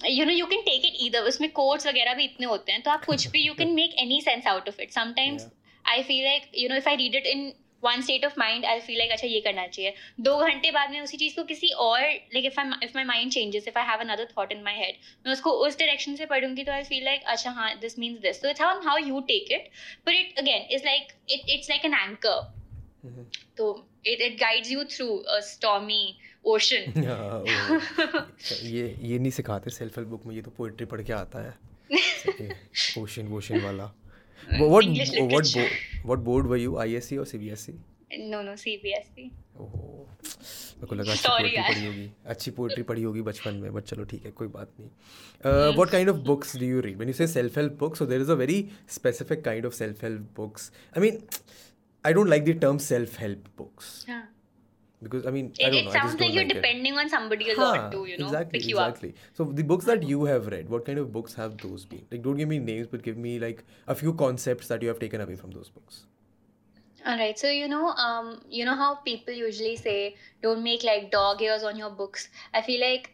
you know you can take it either उसमें quotes वगैरह भी इतने होते हैं तो आप कुछ भी you can make any sense out of it sometimes I feel like you know if I read it in one state of mind I feel like अच्छा ये करना चाहिए. दो घंटे बाद में उसी चीज़ को किसी और like if I if my mind changes if I have another thought in my head मैं उसको उस डायरेक्शन से पढ़ूँगी तो आई फील लाइक अच्छा हाँ दिस मीन्स दिस तो it's how how you take it but it again is like it it's like an anchor तो it it guides you through a stormy ocean हाँ, ये ये नहीं सिखाते सेल्फ हेल्प बुक में ये तो पोइट्री पढ़ के आता है। ओशन वोशन वाला। What what. What board were you ISC और सीबीएसई no no CBSE ओहो मेरे को लगा अच्छी पोइट्री पढ़ी होगी। अच्छी पोइट्री पढ़ी होगी बचपन में बट चलो ठीक है कोई बात नहीं। What kind of books do you read when you say self help books so there is a very specific kind of self help books I mean I don't like the term self help books. Because I mean I it, don't it know sounds like you're like it. depending on somebody a Huh, lot to you know exactly, pick you exactly. So the books that you have read, what kind of books have those been? Like, don't give me names, but give me like a few concepts that you have taken away from those books. all right so you know um you know how people usually say don't make like dog ears on your books i feel like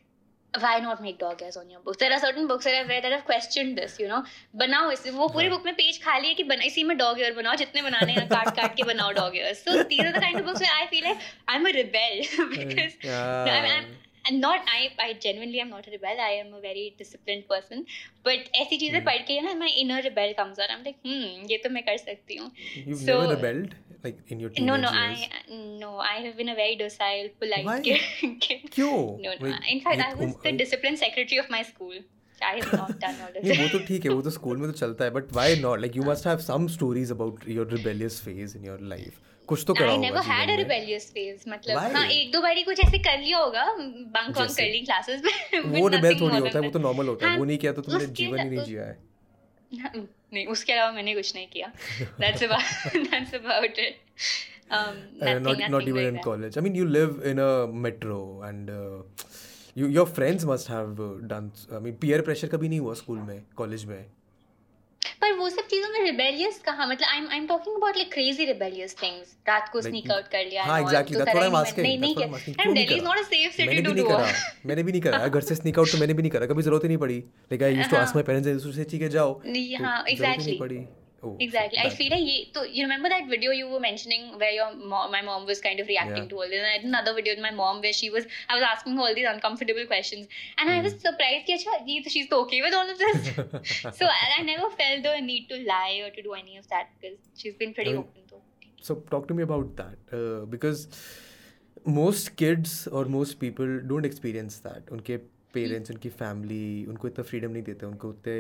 why not make dog ears on your books there are certain books that I've read that have questioned this you know बनाओ इस वो पूरी book book में page खाली है कि बना इसी में डॉग ईयर बनाओ जितने बनाने हैं काट काट के बनाओ dog ears so these are the kind of books where I feel like I'm a rebel because No, I'm, I'm, and not I I genuinely am not a rebel. I am a very disciplined person. But ऐसी चीजें Hmm. पढ़ के ना my inner rebel comes out. I'm like, hmm, ये तो मैं कर सकती हूँ. You've So- never rebelled like in your teenage No, no, years. I no, I have been a very docile, polite Why? kid. kid. क्यों? No, no. Like, In fact, ये I was um- the discipline secretary of my school. I have not done all of नहीं वो तो ठीक है वो तो school में तो चलता है but why not like you must have some stories about your rebellious phase in your life कुछ तो करा I होगा never had a rebellious phase. मतलब Why? हाँ एक दो बारी कुछ ऐसे कर लिया होगा बंक जैसे? कर ली क्लासेस में वो रिबेल थोड़ी होता है वो तो नॉर्मल होता है हाँ, वो नहीं किया तो तुमने जीवन ही नहीं जिया है नहीं उसके अलावा मैंने कुछ नहीं किया that's about that's about it um Uh, nothing, not nothing not even like in that. college. I mean, you live in a metro, and uh, your friends must have done I mean peer pressure कभी नहीं हुआ school में college में? पर वो सब चीज़ों में रिबेलियस कहाँ? मतलब I I am talking about like crazy rebellious things रात को स्नीक आउट कर लिया हाँ exactly that's what I am asking नहीं नहीं Delhi is not a safe city to do that मैंने भी नहीं करा. घर से स्नीक आउट तो मैंने भी नहीं करा. कभी ज़रूरत ही नहीं पड़ी. Like I used to ask my parents and sisters से ठीक है जाओ नहीं तो हाँ exactly ही exactly. नहीं पड़ी. Oh, Exactly. I that- feel like ye, so you remember that video you were mentioning where your mom, my mom was kind of reacting Yeah. to all this. And I had another video with my mom where she was, I was asking her all these uncomfortable questions, and I was Hmm. surprised that "Acha, ye to- she's so okay with all of this. so I, I never felt the need to lie or to do any of that because she's been pretty I mean- open though. So talk to me about that uh, because most kids or most people don't experience that. उनके parents उनकी family उनको इतना freedom नहीं देते उनको उतने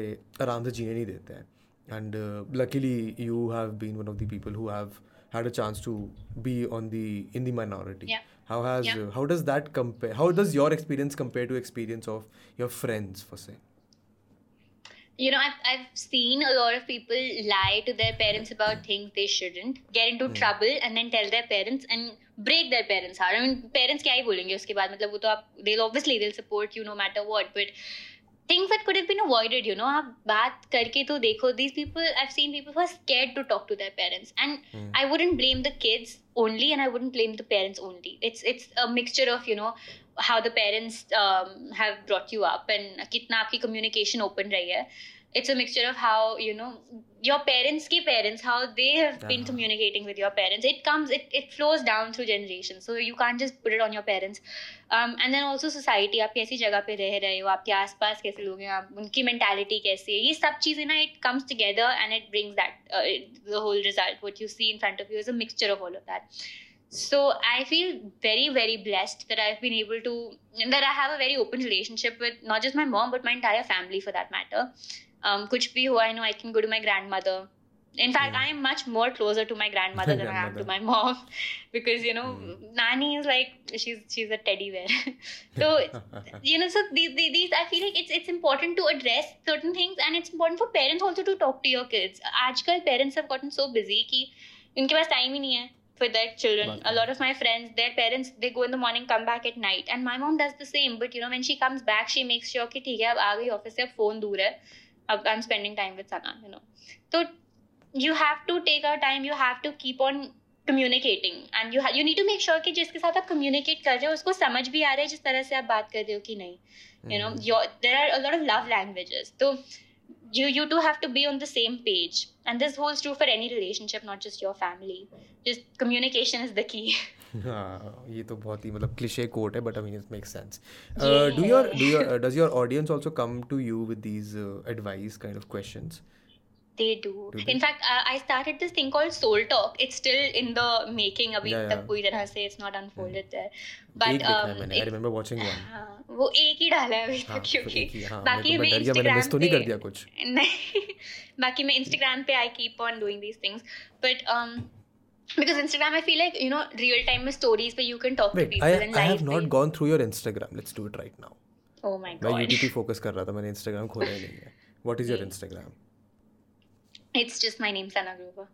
आराम से जीने नहीं देते हैं and uh, luckily you have been one of the people who have had a chance to be on the in the minority yeah. how has yeah. uh, how does that compare how does your experience compare to experience of your friends for say you know I've, I've seen a lot of people lie to their parents about things they shouldn't get into yeah. trouble and then tell their parents and break their parents heart i mean parents kya hi bolenge uske baad matlab wo to aap they'll obviously they'll support you no matter what but things that could have been avoided, you know, आप बात करके तो देखो these people I've seen people who are scared to talk to their parents, and Hmm. I wouldn't blame the kids only, and I wouldn't blame the parents only. It's it's a mixture of you know how the parents um, have brought you up and kitna aapki communication open rahi है. It's a mixture of how you know your parents के parents how they have been Uh-huh. communicating with your parents. It comes it it flows down through generations, so you can't just put it on your parents. Um, and then also society आप कैसी जगह पे रह रहे हो आपके आसपास कैसे लोग हैं आप उनकी mentality कैसी है ये सब चीज़ें ना it comes together and it brings that uh, it, the whole result what you see in front of you is a mixture of all of that so i feel very very blessed that i've been able to that i have a very open relationship with not just my mom but my entire family for that matter Um, कुछ भी हुआ i know i can go to my grandmother In fact, yeah. I am much more closer to my grandmother than grandmother. I am to my mom, because you know, mm. Nani is like she's she's a teddy bear. so you know, so these, these I feel like it's it's important to address certain things, and it's important for parents also to talk to your kids. आजकल parents have gotten so busy कि उनके पास time ही नहीं है for their children. A lot of my friends, their parents, they go in the morning, come back at night, and my mom does the same. But you know, when she comes back, she makes sure कि ठीक है अब आ गई office से phone दूर है अब I'm spending time with Sana, you know. So you have to take our time you have to keep on communicating and you ha- you need to make sure कि जिसके साथ आप communicate कर रहे हो उसको समझ भी आ रहा है जिस तरह से आप बात कर रहे हो कि नहीं you know mm-hmm. your there are a lot of love languages so you you two have to be on the same page and this holds true for any relationship not just your family just communication is the key हाँ ये तो बहुत ही मतलब cliche quote है but I mean it makes sense do your do your does your audience also come to you with these advice kind of questions they do. do they? In fact, uh, I started this thing called Soul Talk. It's still in the making. अभी yeah, तक पूरी तरह से it's not unfolded mm. there. But um, मैंने I remember watching one. हाँ, वो एक ही डाला है अभी तक क्योंकि हाँ, बाकी मैं Instagram पे नहीं कर दिया कुछ. नहीं बाकी मैं Instagram पे I keep on doing these things. But um, because Instagram, I feel like you know, real time stories where you can talk Wait, to people I, I have not gone through your Instagram. Let's do it right now. Oh my god. मैं YouTube पे focus कर रहा था मैंने Instagram खोला ही नहीं है. What is your Instagram? It's just my name, Sana Grover.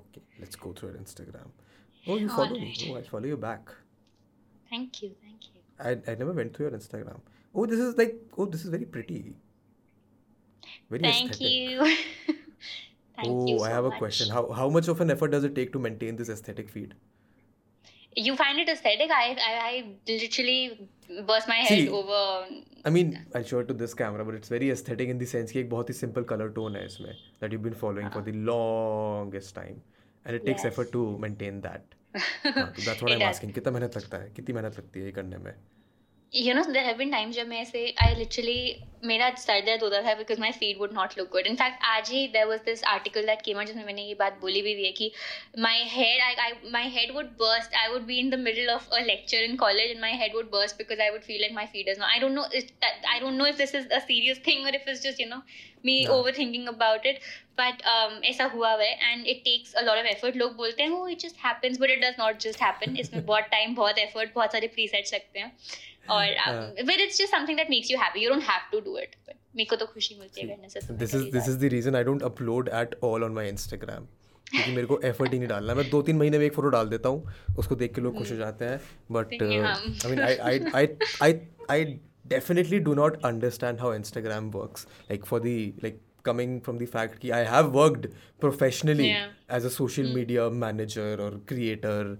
Okay, let's go through your Instagram. Oh, you follow right. me. Oh, I follow you back. Thank you, thank you. I, I never went through your Instagram. Oh, this is like, oh, this is very pretty. Very thank aesthetic. you. thank oh, you so I have a question. How, how much of an effort does it take to maintain this aesthetic feed? you find it aesthetic i i, I literally burst my head See, over I mean I'll show it to this camera but it's very aesthetic in the sense कि एक बहुत ही simple color tone है इसमें that you've been following uh-huh. for the longest time and it takes yes. effort to maintain that हाँ, तो that's what I'm does. asking कितना मेहनत लगता है कितनी मेहनत लगती है ये करने में you know there have been times जब मैं ऐसे I literally मेरा सर दर्द होता था because my feed would not look good. In fact आज ही there was this article that came out जिसमें मैंने ये बात बोली भी है कि my head I, I my head would burst. I would be in the middle of a lecture in college and my head would burst because I would feel like my feed is not. I don't know if that, I don't know if this is a serious thing or if it's just you know me no. overthinking about it. But um, ऐसा हुआ है and it takes a lot of effort. लोग बोलते हैं oh it just happens but it does not just happen. इसमें बहुत time बहुत effort बहुत सारे presets लगते हैं. और but it's just something that makes you happy you don't have to do it मेरे को तो खुशी मिलती है करने से this is this is the reason I don't upload at all on my Instagram क्योंकि मेरे को एफर्ट ही नहीं डालना मैं दो तीन महीने में एक फ़ोटो डाल देता हूँ उसको देख के लोग खुश हो hmm. जाते हैं but I mean I I I I I definitely do not understand how Instagram works. Like for the like coming from the fact that I have worked professionally yeah. as a social mm. media manager or creator.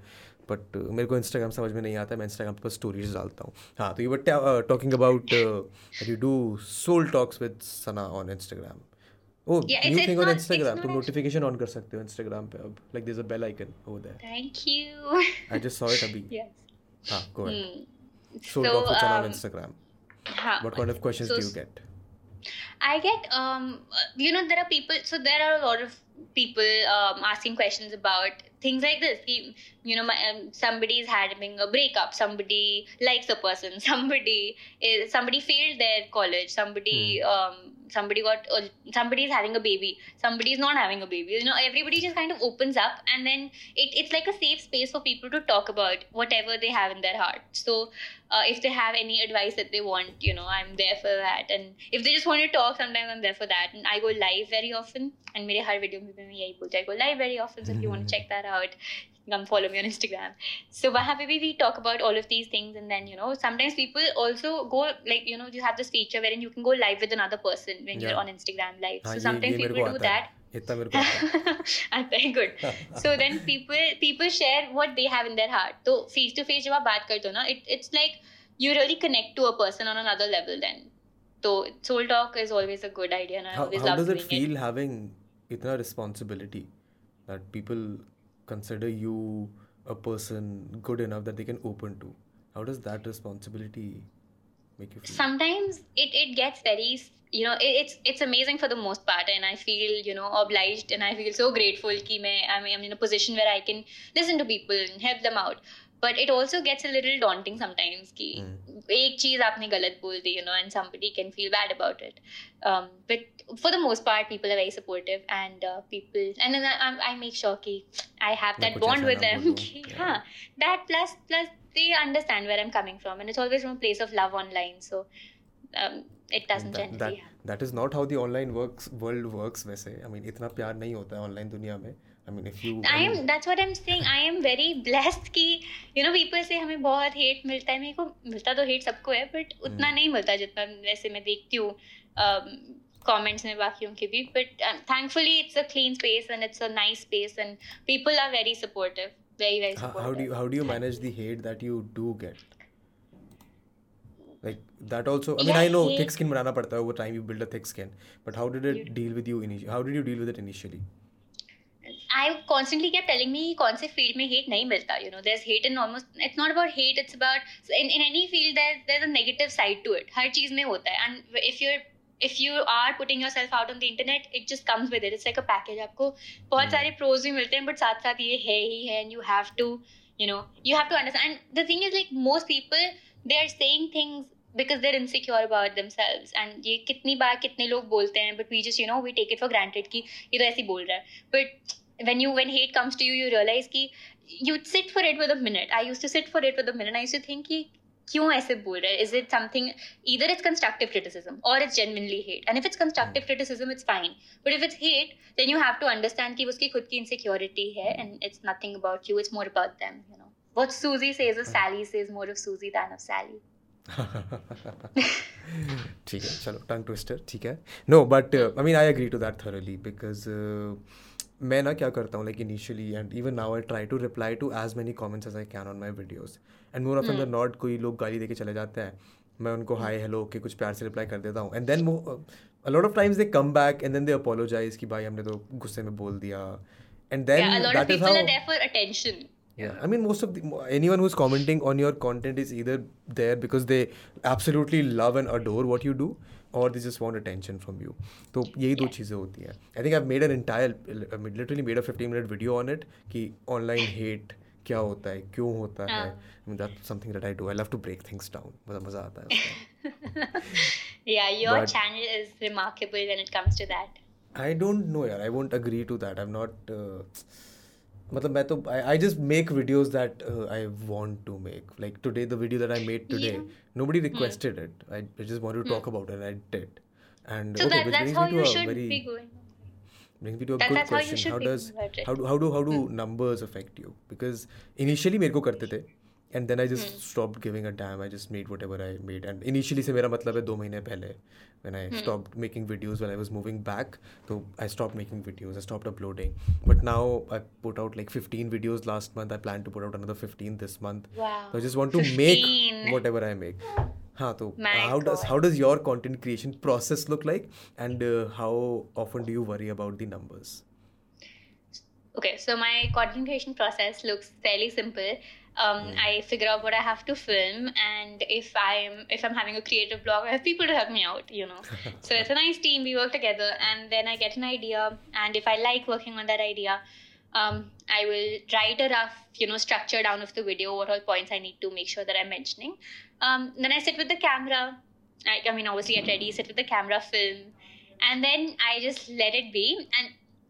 But uh, मेरे को Instagram समझ में नहीं आता मैं Instagram पर stories डालता हूँ हाँ तो you were talking about you do soul talks with Sana on Instagram Oh, yeah, new thing on Instagram. तुम notification on कर सकते हो Instagram पे अब. Like there's a bell icon over there. Thank you. I just saw it अभी. yes. हाँ, go ahead. Hmm. So, so talk um, on Instagram. हाँ, what kind of questions so, do you get? I get um you know there are people so there are a lot of people um, asking questions about things like this you know my, um, somebody is having a breakup somebody likes a person somebody is somebody failed their college somebody mm. um, somebody got uh, somebody is having a baby somebody is not having a baby you know everybody just kind of opens up and then it, it's like a safe space for people to talk about whatever they have in their heart. So uh, if they have any advice that they want you know i'm there for that. And if they just want to talk sometimes i'm there for that. And i go live very often. And my har video mein i go live very often. So if you want to hmm. check that out come follow me on Instagram. So वहाँ पे we talk about all of these things and then you know sometimes people also go like you know you have this feature wherein you can go live with another person when yeah. you're on Instagram live. So sometimes people do that. इतना मेरे को आता है good so then people people share what they have in their heart तो face to face जब आप बात करते हो ना it it's like you really connect to a person on another level then तो soul talk is always a good idea and I always love do it feel having इतना responsibility that people consider you a person good enough that they can open to. How does that responsibility make you feel? Sometimes it, it gets very you know it, it's it's amazing for the most part and i feel you know obliged and i feel so grateful ki main, I mean, i'm in a position where i can listen to people and help them out but it also gets a little daunting sometimes ki ek cheez aapne galat bol di you know and somebody can feel bad about it um, but for the most part people are very supportive and uh, people and then I, I make sure ki I have that bond with them ki, yeah. huh, that plus plus they understand where I'm coming from and it's always from a place of love online so um, it doesn't that, generally that, that is not how the online works world works वैसे I mean इतना प्यार नहीं होता है online दुनिया में I mean, if you. I am. Mean, That's what I'm saying. I am very blessed कि you know people say हमें बहुत hate मिलता है मेरे को मिलता तो hate सबको है but उतना hmm. नहीं मिलता जितना वैसे मैं देखती हूँ comments में बाकियों के भी but um, thankfully it's a clean space and it's a nice space and people are very supportive very very supportive. How, do you how do you manage the hate that you do get? like that also i mean yeah, i know hate. thick skin banana padta over time you build a thick skin but how did it you, deal with you initially how did you deal with it initially I constantly kept telling me कौन से field में hate नहीं मिलता you know there's hate in almost it's not about hate it's about in, in any field there's there's a negative side to it हर चीज में होता है and if you're if you are putting yourself out on the internet it just comes with it it's like a package आपको बहुत सारे pros भी मिलते हैं but साथ साथ ये है ही है and you have to you know you have to understand and the thing is like most people they are saying things because they're insecure about themselves and ये कितनी बार कितने लोग बोलते हैं but we just you know we take it for granted कि ये तो ऐसे बोल रहा है but when you, when hate comes to you you realize कि you sit for it with a minute. I used to sit for it with a minute. I used to think कि क्यों ऐसे बोल रहा है? Is it something either it's constructive criticism और it's genuinely hate and if it's constructive criticism it's fine but if it's hate then you have to understand कि उसकी खुद की इनसिक्योरिटी है and it's nothing about you it's more about them you know what Susie says of Sally says more of Susie than of Sally. ठीक है, चलो टंग twister ठीक है. No but I mean I agree to that thoroughly because मैं ना क्या करता हूँ like initially and even now I try to reply to as many comments as I can on my videos and more of the not कोई लोग गाली देकर चले जाते हैं। मैं उनको हाय हेलो के कुछ प्यार से रिप्लाई कर देता हूँ। And then a lot of times they come back and then they apologise कि भाई हमने तो गुस्से में बोल दिया। And then that is how Yeah, I mean most of the, anyone who's commenting on your content is either there because they absolutely love and adore what you do, or they just want attention from you. तो यही दो चीज़ें होती हैं। I think I made an entire literally made a 15 minute video on it कि online hate क्या होता है क्यों होता है। I that something that I do I love to break things down मतलब मज़ा आता है yeah your But, channel is remarkable when it comes to that. I don't know यार. I won't agree to that. I'm not uh, मतलब मैं तो I just make videos that I want to make like today the video that I made today nobody requested mm. it I, I just wanted to mm. talk about it and I did and so okay that, which brings me to a very be going brings me to a that, good question how, how does how do how do how do mm. numbers affect you because initially मेरे को करते थे And then I just stop giving a damn I just made whatever I made and initially से मेरा मतलब है दो महीने पहले when I hmm. stopped making videos when I was moving back. So I stopped making videos. I stopped uploading. But now I put out like 15 videos last month. I plan to put out another 15 this month. Wow. So I just want to 15. make whatever I make. हाँ तो how does how does your content creation process look like and uh, how often do you worry about the numbers? Okay, so my content creation process looks fairly simple um. I figure out what I have to film, and if I'm if I'm having a creative blog, I have people to help me out. You know, so it's a nice team. We work together, and then I get an idea, and if I like working on that idea, um, I will write a rough, you know, structure down of the video, what all points I need to make sure that I'm mentioning. Um, then I sit with the camera. I, I mean, obviously, get ready, sit with the camera, film, and then I just let it be. And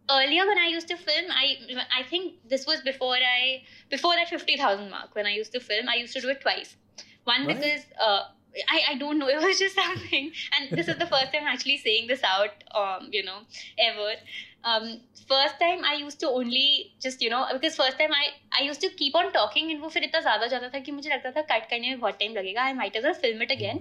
earlier when I used to film, I I think this was before I before that fifty thousand mark. When I used to film, I used to do it twice. One what? because uh, I I don't know. It was just something, and this is the first time I'm actually saying this out. Um, you know, ever um, first time I used to only just you know because first time I I used to keep on talking and वो फिर इतना ज़्यादा जाता था कि मुझे लगता था कट करने में बहुत टाइम लगेगा I might as well film it again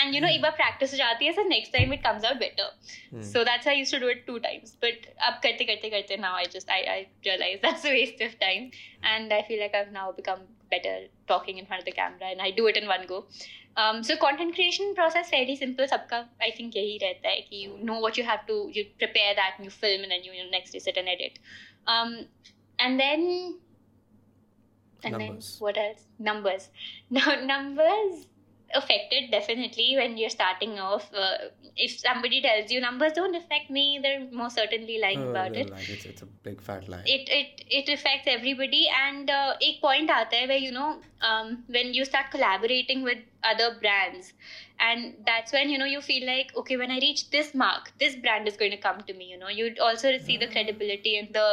and you know एक बार practice हो जाती है so next time it comes out better hmm. so that's why I used to do it two times but अब करते करते करते now I just I I realize that's a waste of time and I feel like I've now become better talking in front of the camera and I do it in one go um, so content creation process fairly simple सबका I think यही रहता है कि you know what you have to you prepare that and you film and then you, you know, next day sit and edit um, and then and numbers. then what else numbers now numbers affected definitely when you're starting off. Uh, if somebody tells you numbers don't affect me, they're most certainly lying Uh, about they're it. lying. It's, it's a big fat lie. It it it affects everybody, and uh, एक point आता है where you know um, when you start collaborating with other brands, and that's when you know you feel like okay when I reach this mark, this brand is going to come to me. You know you also see the credibility and the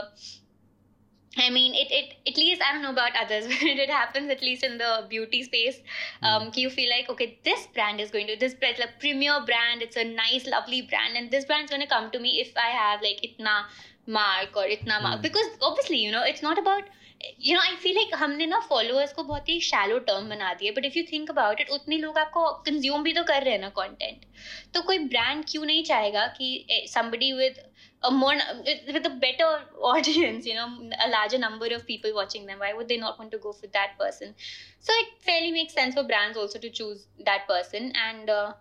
I mean, it, it at least I don't know about others, but it happens at least in the beauty space. Um, you feel like okay, this brand is going to this brand, like premier brand. It's a nice, lovely brand, and this brand's going to come to me if I have like itna mark or itna mark. Hmm. Because obviously, you know, it's not about you know, I feel like हमने ना followers को बहुत ही shallow term बना दिया but if you think about it उतने लोग आपको consume भी तो कर रहे हैं ना content तो कोई brand क्यों नहीं चाहेगा कि eh, somebody with a more with a better audience you know a larger number of people watching them why would they not want to go for that person so it fairly makes sense for brands also to choose that person and uh,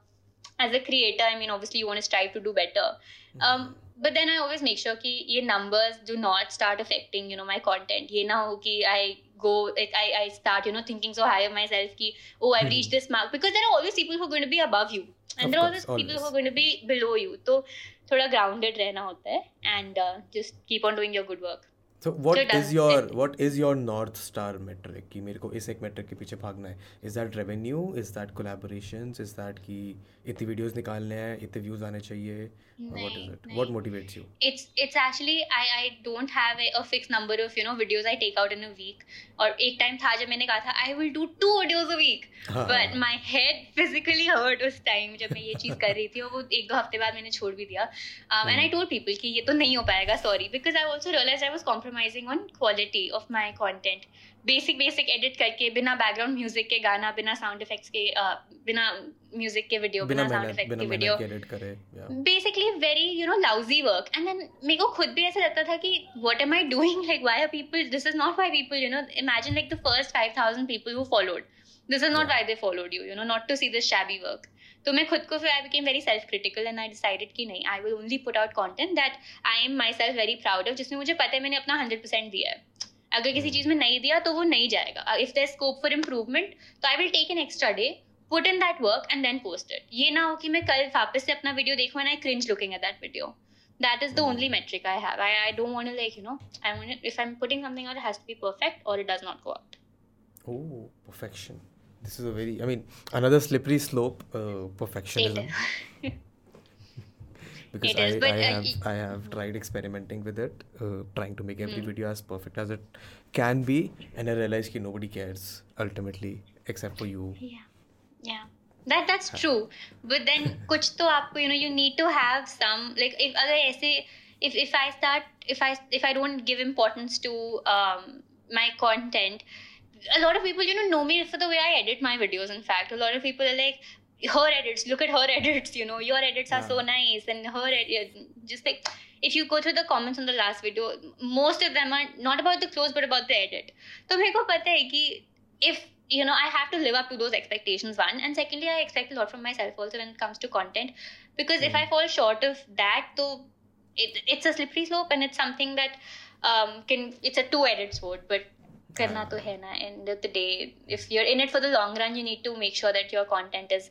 as a creator i mean obviously you want to strive to do better. Hmm. Um, but then i always make sure that these numbers do not start affecting you know my content. Ye na ho ki i go i i start you know thinking so high of myself ki oh i've hmm. reached this mark. Because there are always people who are going to be above you. And of there are always, always people who are going to be below you. So thoda grounded rehna hota hai and uh, just keep on doing your good work. So what is your what is your north star metric कि मेरे को इस एक metric के पीछे भागना है। Is that revenue is that collaboration is that कि इतनी वीडियोज़ निकालने हैं इतने व्यूज़ आने चाहिए? What is it what motivates you it's it's actually I I don't have a fix number of you know videos I take out in a week और एक time था जब मैंने कहा था I will do two videos a week but my head physically hurt उस time जब मैं ये चीज़ कर रही थी और वो एक दो हफ़्ते बाद मैंने छोड़ भी दिया। एंड आई टोल्ड पीपल कि ये तो नहीं हो पाएगा sorry because I also realise I was कॉम्प्रोम compromising on quality of my content basic basic edit करके बिना बैकग्राउंड म्यूज़िक के गाना बिना साउंड इफेक्ट्स के बिना म्यूज़िक के वीडियो बिना साउंड इफ़ेक्ट के video basically very you know lousy work and then मेरे को खुद भी ऐसा लगता था कि what am I doing like why are people this is not why people you know imagine like the first five thousand people who followed this is not why they followed you you know not to see this shabby work तो मैं खुद को फिर I became very self critical and I decided कि नहीं I will only put out content that I am myself very proud of जिसमें मुझे पता है मैंने अपना हंड्रेड परसेंट दिया है। अगर किसी hmm. चीज़ में नहीं दिया तो वो नहीं जाएगा। If there scope for improvement तो I will take an extra day put in that work and then post it ये ना हो कि मैं कल वापस से अपना वीडियो देखूँ and I cringe looking at that video that is the only metric I have I I don't want like you know I want if I am putting something out has be perfect और it does not go out oh perfection this is a very I mean another slippery slope uh, it perfectionism is because It is, I, but, I uh, have y- I have tried experimenting with it, uh, trying to make every Hmm. video as perfect as it can be, and I realized that nobody cares ultimately except for you. yeah yeah that that's true but then कुछ तो आपको you know you need to have some like if अगर ऐसे if if I start if I if I don't give importance to um my content a lot of people, you know, know me for the way I edit my videos. In fact, a lot of people are like, her edits, look at her edits, you know, your edits yeah. are so nice. And her edits, just like, if you go through the comments on the last video, most of them are not about the clothes, but about the edit. So, I know if you know, I have to live up to those expectations, one. And secondly, I expect a lot from myself also when it comes to content. Because mm. if I mm. fall short of that, so it, it's a slippery slope and it's something that um, can, it's a two-edits sword. But करना तो है ना end of the day if you're in it for the long run you need to make sure that your content is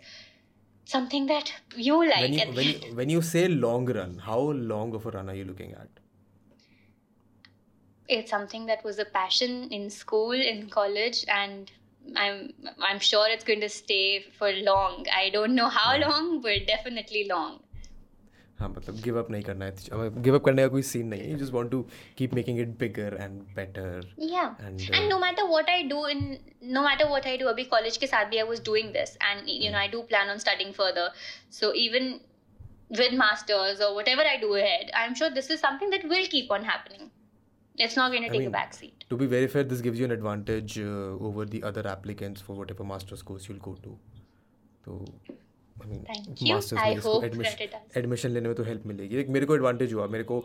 something that you like when you and when you when you say long run, how long of a run are you looking at? it's something that was a passion in school in college and i'm i'm sure it's going to stay for long i don't know how Yeah. long but definitely long हाँ मतलब give up नहीं करना है give up करने का कोई scene नहीं है to keep making it bigger and better yeah and and no matter what i do in no matter what i do abhi college ke sath bhi i was doing this and you know i do plan on studying further so even with masters or whatever i do ahead i'm sure this is something that will keep on happening it's not going to I take mean, a back seat to be very fair this gives you an advantage uh, over the other applicants for whatever master's course you'll go to तो admission लेने में तो help मिलेगी। एक मेरे को advantage हुआ मेरे को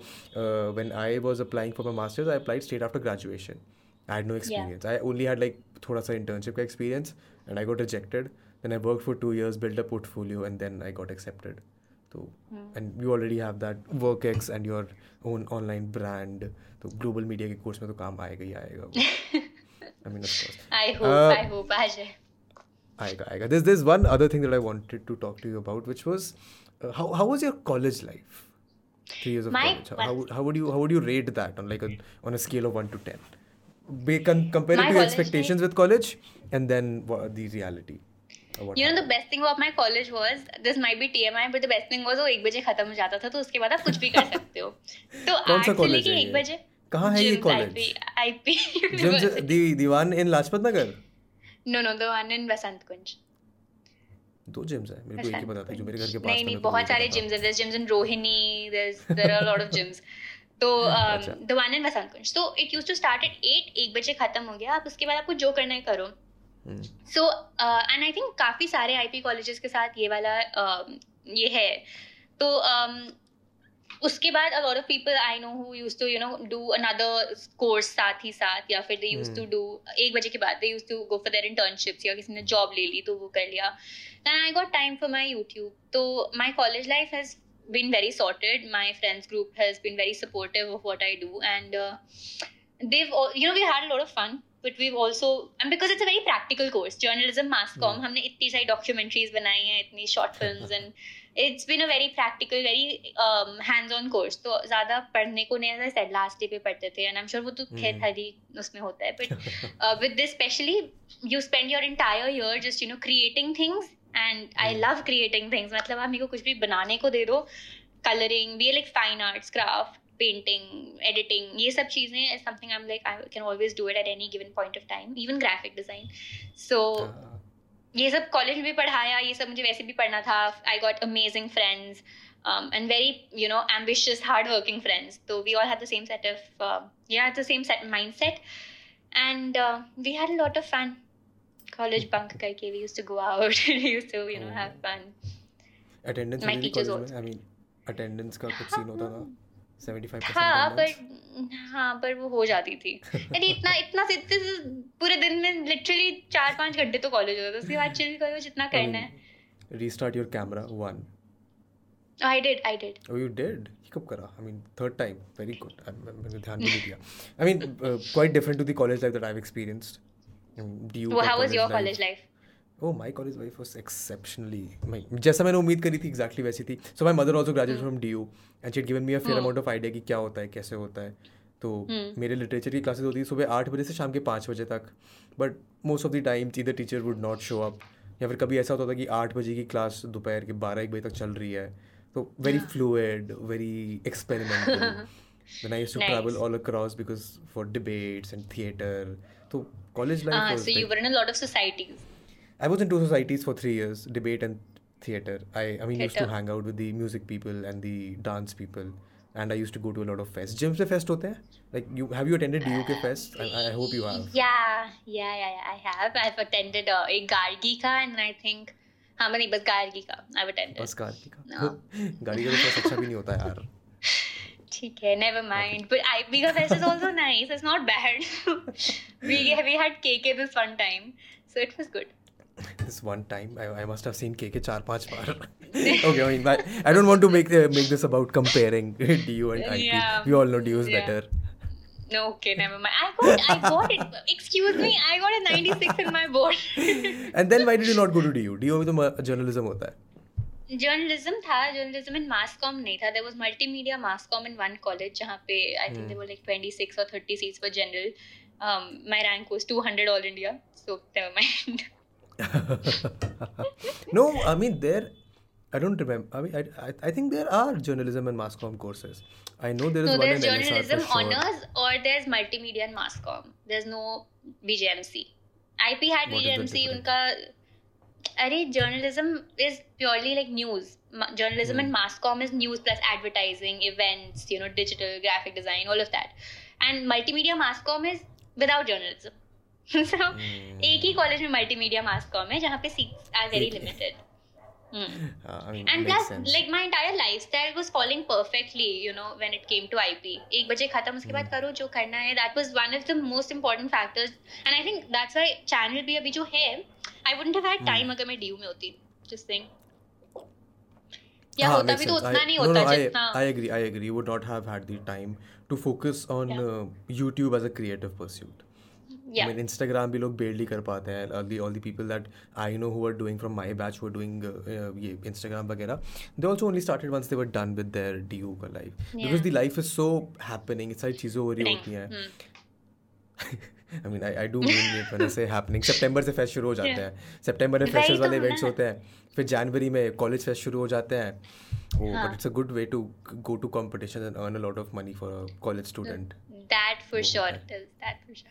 when I was applying for my masters I applied straight after graduation I had no experience I only had like थोड़ा सा इंटर्नशिप का experience and I got rejected then I work for two years build a portfolio and then I got accepted तो and you already have that work ex and your own online brand तो global media के course में तो काम आएगा ही आएगा I mean course i hope Uh, i hope ajay आएगा आएगा there's there's one other thing that I wanted to talk to you about which was uh, how how was your college life three years of My college how, how, would- how would you how would you rate that on like a on a scale of 1 to 10 Be, con- compare it My to your college expectations with college and then wha- the reality of what You know, the happened. best thing about my college was this might be TMI, but the best thing was वो एक बजे खत्म हो जाता था तो उसके बाद आप कुछ भी कर सकते हो तो कौन सा आठ से college लेके है एक ये? बजे कहाँ है ये Gyms, college? IP, IP Gyms, University. the, the no no the one Vasant Kunj दो जिम्स हैं मेरे को एक ही बताते जो मेरे घर के पास नहीं नहीं बहुत सारे जिम्स हैं there gyms in Rohini there there are a lot of gyms तो the one in Vasant Kunj so it used to start at 1 बजे खत्म हो गया आप उसके बाद आपको जो करना है करो। सो एंड आई थिंक काफ़ी सारे आईपी कॉलेजेस के साथ ये वाला um, ये है। तो um, उसके बाद a lot of people I know who use to you know do another course साथ ही साथ या फिर दे यूज़ टू डू एक बजे के बाद they use to go for their internships या किसी ने जॉब ले ली तो वो कर लिया। Then I got time for my YouTube तो my college life has been very sorted my friends group has been very supportive of what I do and they you know we had lot of fun but we also and because it's a very practical course journalism mass comm हमने इतनी सारी documentaries बनाई हैं इतनी short film and it's been a very practical very hands on course तो ज़्यादा पढ़ने को नहीं आता सेट लास्ट डे पे पढ़ते थे एंड आई एम श्योर वो तो खैर hmm. हर ही उसमें होता है but with this specially you spend your entire year just you know creating things and I love creating things मतलब आप मेरे को कुछ भी बनाने को दे दो colouring be like fine arts craft painting editing ये सब चीज़ें I am like I can always do it at any given point of time even graphic design so ये सब कॉलेज में भी पढ़ाया ये सब मुझे वैसे भी पढ़ना था। I got amazing friends and very you know ambitious hard working friends तो we all have the same set of या the same set mind set and we had lot of fun college bunk करके we used to go out used to you know have fun attendance My होती teachers college में I mean attendance का कुछ scene होता था। 75% हाँ attendance? पर हाँ पर वो हो जाती थी अरे इतना इतना से- इतने से पूरे दिन में लिटरली चार पाँच घंटे तो कॉलेज होता था उसके बाद चिल करो जितना I करना mean, है restart your camera one I did I did oh you did ये कब करा I mean third time very good I- मैं- मैंने ध्यान भी नहीं दिया I mean uh, quite different to the college life that I've experienced Um, DU Well, का how was your life- college life? Oh my college life was exceptionally जैसा मैंने उम्मीद करी थी एक्जैक्टली वैसी थी. So my mother also graduate from D U and she'd given me a fair amount of idea कि क्या होता है कैसे होता है. तो मेरे लिटरेचर की क्लासेज होती थी सुबह आठ बजे से शाम के पाँच बजे तक. But most of the time the teacher would not show up या फिर कभी ऐसा होता था कि आठ बजे की क्लास दोपहर के बारह एक बजे तक चल रही है. तो very fluid very experimental I you travel all across because for debates and theatre तो college life so you were in a lot of societies I was in two societies for three years, debate and theater. I, I mean, used to Theatre. hang out with the music people and the dance people, and I used to go to a lot of fests. Gyms में fest होते हैं? Like you have you attended DU के fest? I, I hope you have. Yeah, yeah, yeah, yeah, I have. I've attended uh, a Gargi ka and I think हाँ नहीं बस गार्गी का I've attended. बस गाड़ी का No. गाड़ी का तो fest अच्छा भी नहीं होता यार. ठीक है never mind. But IB का fest is also nice. It's not bad. we we had KK this one time, so it was good. This one time I, I must have seen KK चार पांच बार. okay, I mean, but I don't want to make the, make this about comparing DU and IP. Yeah. We all know DU is Yeah. better. No, okay, never mind. I got I got it. Excuse me, I got a 96 in my board. And then why did you not go to DU? DU में तो म- journalism होता है. Journalism था journalism in mass com नहीं था there was multimedia mass comm in one college जहाँ पे I think Hmm. There were like 26 और 30 seats for general my rank was 200 all India so never mind no, I mean there. I don't remember. I mean, I, I, I think there are journalism and mass comm courses. I know there is so one there's in LSR journalism for sure. honors or there's multimedia and mass com there's no BJMC IP had What is the BJMC difference? उनका अरे journalism is purely like news Ma- journalism Hmm. and mass com is news plus advertising events you know digital graphic design all of that and multimedia mass com is without journalism एक ही college में multimedia mass com है जहाँ पे seats are very limited and plus like my entire lifestyle was following perfectly you know when it came to IP एक बजे खत्म उसके बाद करो जो करना है। That was one of the most important factors and I think that's why channel भी अभी जो है I wouldn't have had time अगर मैं डीयू में होती जस्ट थिंग या होता भी तो उतना नहीं होता जितना I agree I agree would not have had the time to focus on YouTube as a creative pursuit pursuit. I mean, Instagram भी लोग barely कर पाते हैं all the all the people that I know who are doing from my batch who are doing uh, uh, ये Instagram वगैरह they also only started once they were done with their DU का life yeah. because the life is so happening इतनी सारी चीज़ें हो रही होती हैं I mean, I, I do mean it when I say happening. September से fest शुरू हो जाते हैं September में फ्रेशर्स वाले इवेंट्स होते हैं फिर जनवरी में कॉलेज फेस्ट शुरू हो जाते हैं oh but it's a good way to go to competition and earn a lot of money for a college student that for sure it is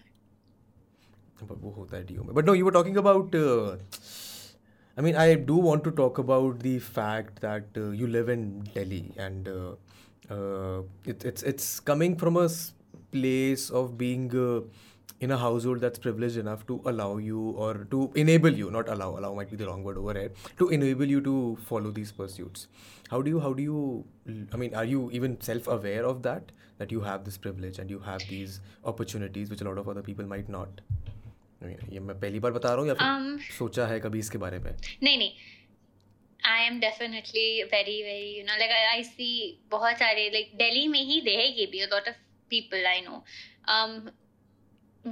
that for sure but वो होता है do में but no you were talking about uh, I mean I do want to talk about the fact that uh, you live in Delhi and uh, uh, it, it's it's coming from a place of being uh, in a household that's privileged enough to allow you or to enable you not allow allow might be the wrong word over here to enable you to follow these pursuits how do you how do you i mean are you even self aware of that that you have this privilege and you have these opportunities which a lot of other people might not ये मैं पहली बार बता रहा हूँ या फिर um, सोचा है कभी इसके बारे में नहीं नहीं I am definitely very very you know like I see बहुत सारे लाइक दिल्ली में ही रहेगी भी a lot of people I know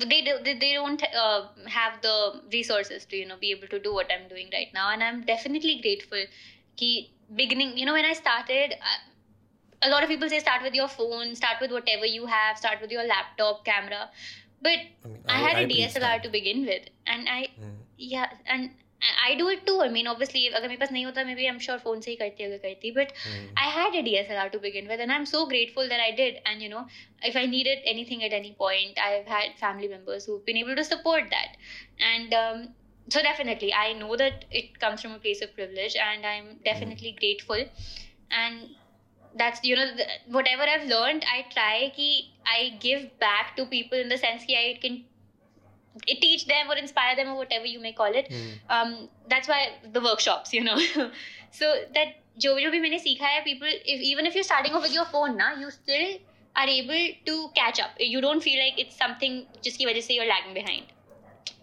they do, they don't uh, have the resources to you know be able to do what i'm doing right now and i'm definitely grateful ki beginning you know when i started uh, a lot of people say start with your phone start with whatever you have start with your laptop camera but i, mean, I, I had I a dslr to begin with and i mm. yeah and I do it too I mean obviously अगर मेरे पास नहीं होता maybe I am sure phone से ही करती अगर करती but I had a D S L R to begin with and I am so grateful that I did and you know if I needed anything at any point, I've had family members who've been able to support that. And um, so, definitely, I know that it comes from a place of privilege, and I'm definitely mm. grateful. And that's, you know, the, whatever I've learned, I try ki I give back to people in the sense that I can teach them or inspire them or whatever you may call it mm. um, that's why the workshops you know so that जो जो भी मैंने सीखा है people if even if you're starting off with your phone ना you still are able to catch up you don't feel like it's something जिसकी वजह से you're lagging behind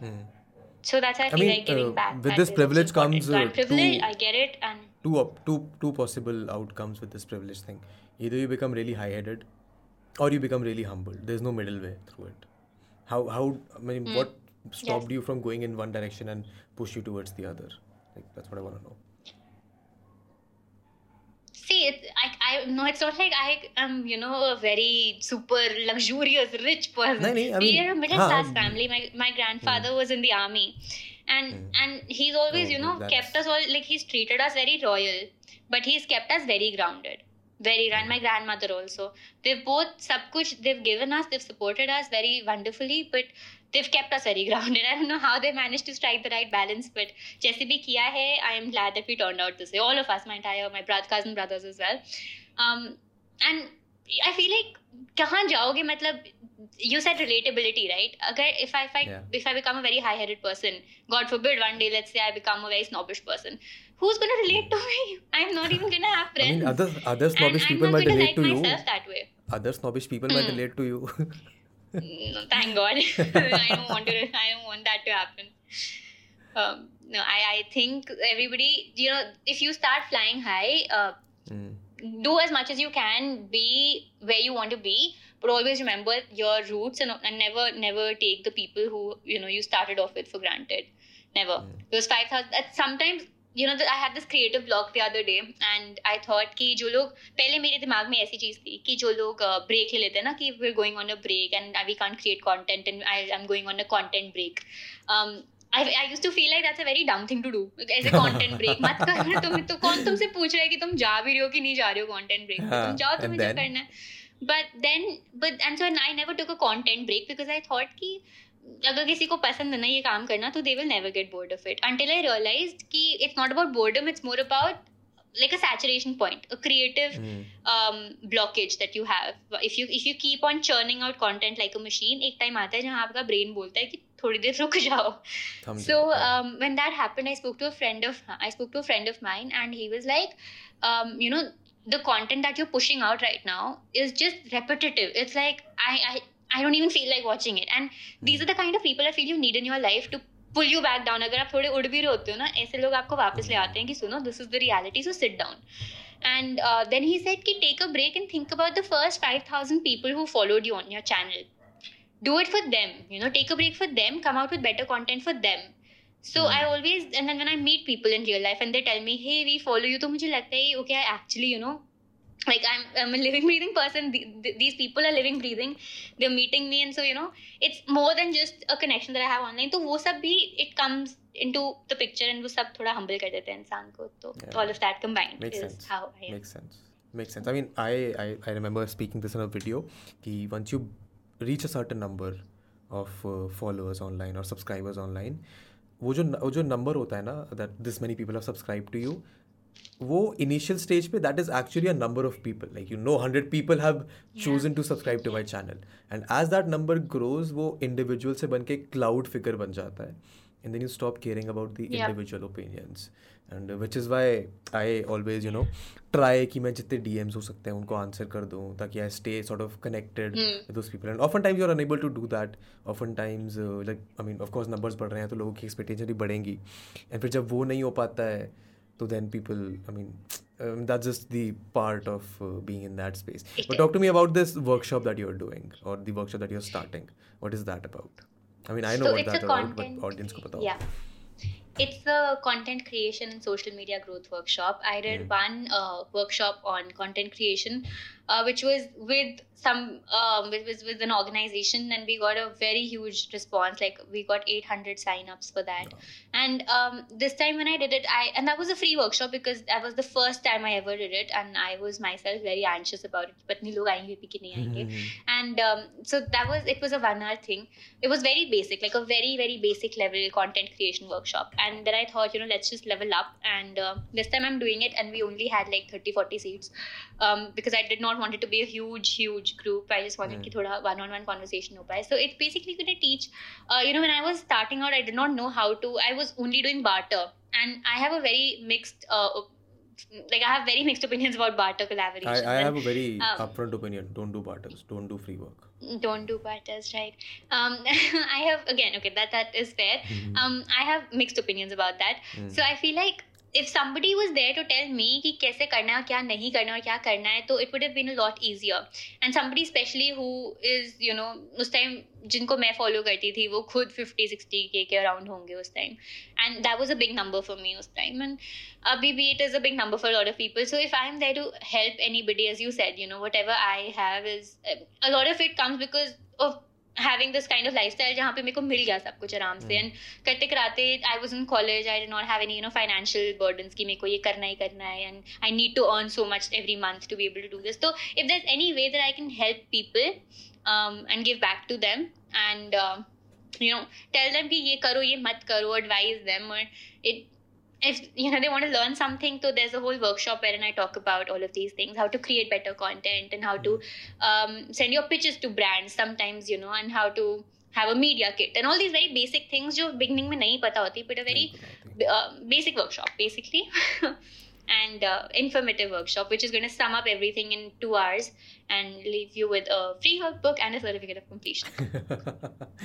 mm. so that's how I, I feel mean, like giving uh, back with this privilege comes uh, privilege two, I get it and two two two possible outcomes with this privilege thing either you become really high-headed or you become really humble there's no middle way through it how how I mean mm. what stopped yes. you from going in one direction and push you towards the other? Like that's what I want to know. See, it, I, I no, it's not like I am, you know, a very super luxurious rich person. No, no, I mean, we are a middle class family. My my grandfather mm. was in the army, and mm. and he's always, oh, you know, kept us all like he's treated us very royal, but he's kept us very grounded very and my grandmother also. They've both sab kuch they've given us they've supported us very wonderfully but they've kept us very grounded. I don't know how they managed to strike the right balance but jaise bhi kiya hai i am glad that we turned out this way. All of us my entire my brother cousin brothers as well. Um and I feel like, कहाँ जाओगे? मतलब you set relatability right अगर if I fight if I become a very high headed person god forbid one day let's say I become a very snobbish person who's going to relate to me? I'm not even going to have friends i mean other other snobbish people might relate to you. that other snobbish people might relate to you. No, thank god. I don't want that to happen. Um, no i think everybody you know if you start flying high uh, hmm do as much as you can. Be where you want to be. But always remember your roots and, and never never take the people who you know you started off with for granted. Never. Mm. Because five thousand. Sometimes you know I had this creative blog the other day and I thought कि जो लोग पहले मेरे दिमाग में ऐसी चीज़ थी कि जो लोग ब्रेक uh, ले लेते हैं ना कि we are going on a break and we can't create content and I am going on a content break I, I used to feel like that's a very dumb thing to do as a content break मत करना तुम तो कौन तुमसे पूछ रहा है कि तुम जा भी रहे हो कि नहीं जा रहे हो content break हाँ, तुम जाओ तुम्हें जो करना है but then but and so I never took a content break because I thought कि अगर किसी को पसंद है ना ये काम करना तो they will never get bored of it until I realise कि it's not about boredom it's more about like a saturation point a creative mm. um, blockage that you have if you if you keep on churning out content like a machine एक time आता है जहाँ आपका brain बोलता है कि थोड़ी देर रुक जाओ। So when that happen I spoke to a friend of I spoke to a friend of mine and he was like you know the content that you pushing out right now is just repetitive it's like I I don't even feel like watching it and these are the kind of people I feel you need in your life to pull you back down अगर आप थोड़े उड़ भी रहे होते हो ना ऐसे लोग आपको वापस ले आते हैं कि सुनो this is the reality so sit down and then he said कि take a break and think about the first five thousand people who followed you on your channel do it for them you know take a break for them come out with better content for them so mm. i always and then when i meet people in real life and they tell me hey we follow you to mujhe lagta hai okay i actually you know like I'm, I'm a living breathing person these people are living breathing they're meeting me and so you know it's more than just a connection that i have online so wo sab bhi it comes into the picture and wo sab thoda humble kar insaan ko yeah. all of that combined makes is sense. how i am. makes sense makes sense i mean I, I i remember speaking this in a video ki once you reach a certain number of followers online और subscribers online वो जो वो जो नंबर होता है ना that this many people have subscribe to you वो इनिशियल स्टेज पे that is actually a number of people like you know hundred people have chosen to subscribe to my channel and as that number grows वो individual से बन के cloud figure बन जाता है. And then you stop caring about the individual opinions uh, which is why I always, you know, try कि मैं जितने DMs हो सकते हैं उनको answer कर दूँ ताकि I stay sort of connected Hmm. with those people. And oftentimes you're unable to do that. Oftentimes, uh, like I mean, of course numbers बढ़ रहे हैं तो लोगों की expectation भी बढ़ेंगी. And फिर जब वो नहीं हो पाता है तो then people, I mean, um, that's just the part of uh, being in that space. It But talk to me about this workshop that you're doing or the workshop that you're starting. What is that about? I mean, I know so what that's about, but audience को बताओ. yeah it's the content creation and social media growth workshop i did Hmm. one uh, workshop on content creation uh, which was with some um, with, with, with an organization and we got a very huge response like we got 800 sign-ups for that. And um, this time when i did it i and that was a free workshop because that was the first time i ever did it and i was myself very anxious about it but log aayenge, ki nahi aayenge. and um, so that was it was a one hour thing. It was very basic like a very very basic level content creation workshop. And then i thought you know let's just level up. And uh, this time i'm doing it and we only had like 30 40 seats um, because i did not want it to be a huge huge group i just wanted Hmm. ki thoda one on one conversation ho paye. so it's basically going to teach uh, you know when i was starting out i did not know how to i was only doing barter and i have a very mixed uh, like i have very mixed opinions about barter collaboration I, I have a very um, upfront opinion. Don't do barters. Don't do free work. don't do barters right um i have again okay that that is fair Mhm. um i have mixed opinions about that Mm. so i feel like if somebody was there to tell me कि कैसे करना है क्या नहीं करना है और क्या करना है तो it would have been a lot easier and somebody specially who is you know उस टाइम जिनको मैं फॉलो करती थी, वो खुद फिफ्टी सिक्सटी के के अराउंड होंगे उस time and that was a big number for me उस टाइम एंड अभी भी it is a big number for lot of people so if I am there to help anybody as you said you know whatever I have is a lot of it comes because of having this kind of lifestyle जहाँ पे मेरे को मिल गया सब कुछ आराम से. And करते कराते I was in college I did not have any you know financial burdens कि मेरे को ये करना ही करना है। And I need to earn so much every month to be able to do this तो if there any way that I can help people and give back to them and you know tell them कि ये करो ये मत करो advise them or it if you know they want to learn something so there's a whole workshop wherein i talk about all of these things how to create better content and how to hmm. um, send your pitches to brands sometimes you know and how to have a media kit and all these very basic things jo beginning mein nahi pata hoti but a very uh, basic workshop basically. And uh, informative workshop which is going to sum up everything in 2 hours and leave you with a free workbook and a certificate of completion.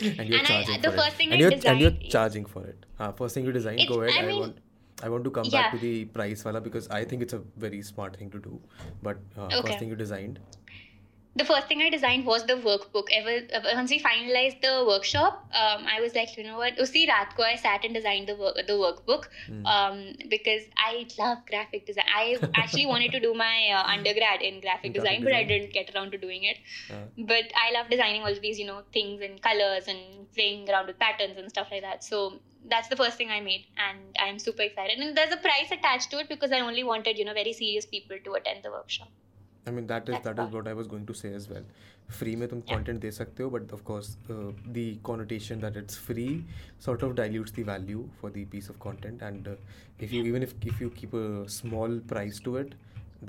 And you're charging for it. and, you're, charging for it. First thing you design go ahead. I, I mean, want I want to come Yeah. back to the price wala because I think it's a very smart thing to do. But uh, Okay. first thing you designed. The first thing I designed was the workbook. Ever once we finalized the workshop, um, I was like, you know what? Usi raat ko I sat and designed the work, the workbook Hmm. um, because I love graphic design. I actually wanted to do my uh, undergrad in graphic In design, graphic but I didn't get around to doing it. Uh, But I love designing all these, you know, things and colors and playing around with patterns and stuff like that. So that's the first thing I made, and I'm super excited. And there's a price attached to it because I only wanted, you know, very serious people to attend the workshop. I mean that is That's that is all. what I was going to say as well. Free में तुम Yeah. content दे सकते हो, but of course uh, the connotation that it's free sort of dilutes the value for the piece of content. And uh, if you even if if you keep a small price to it,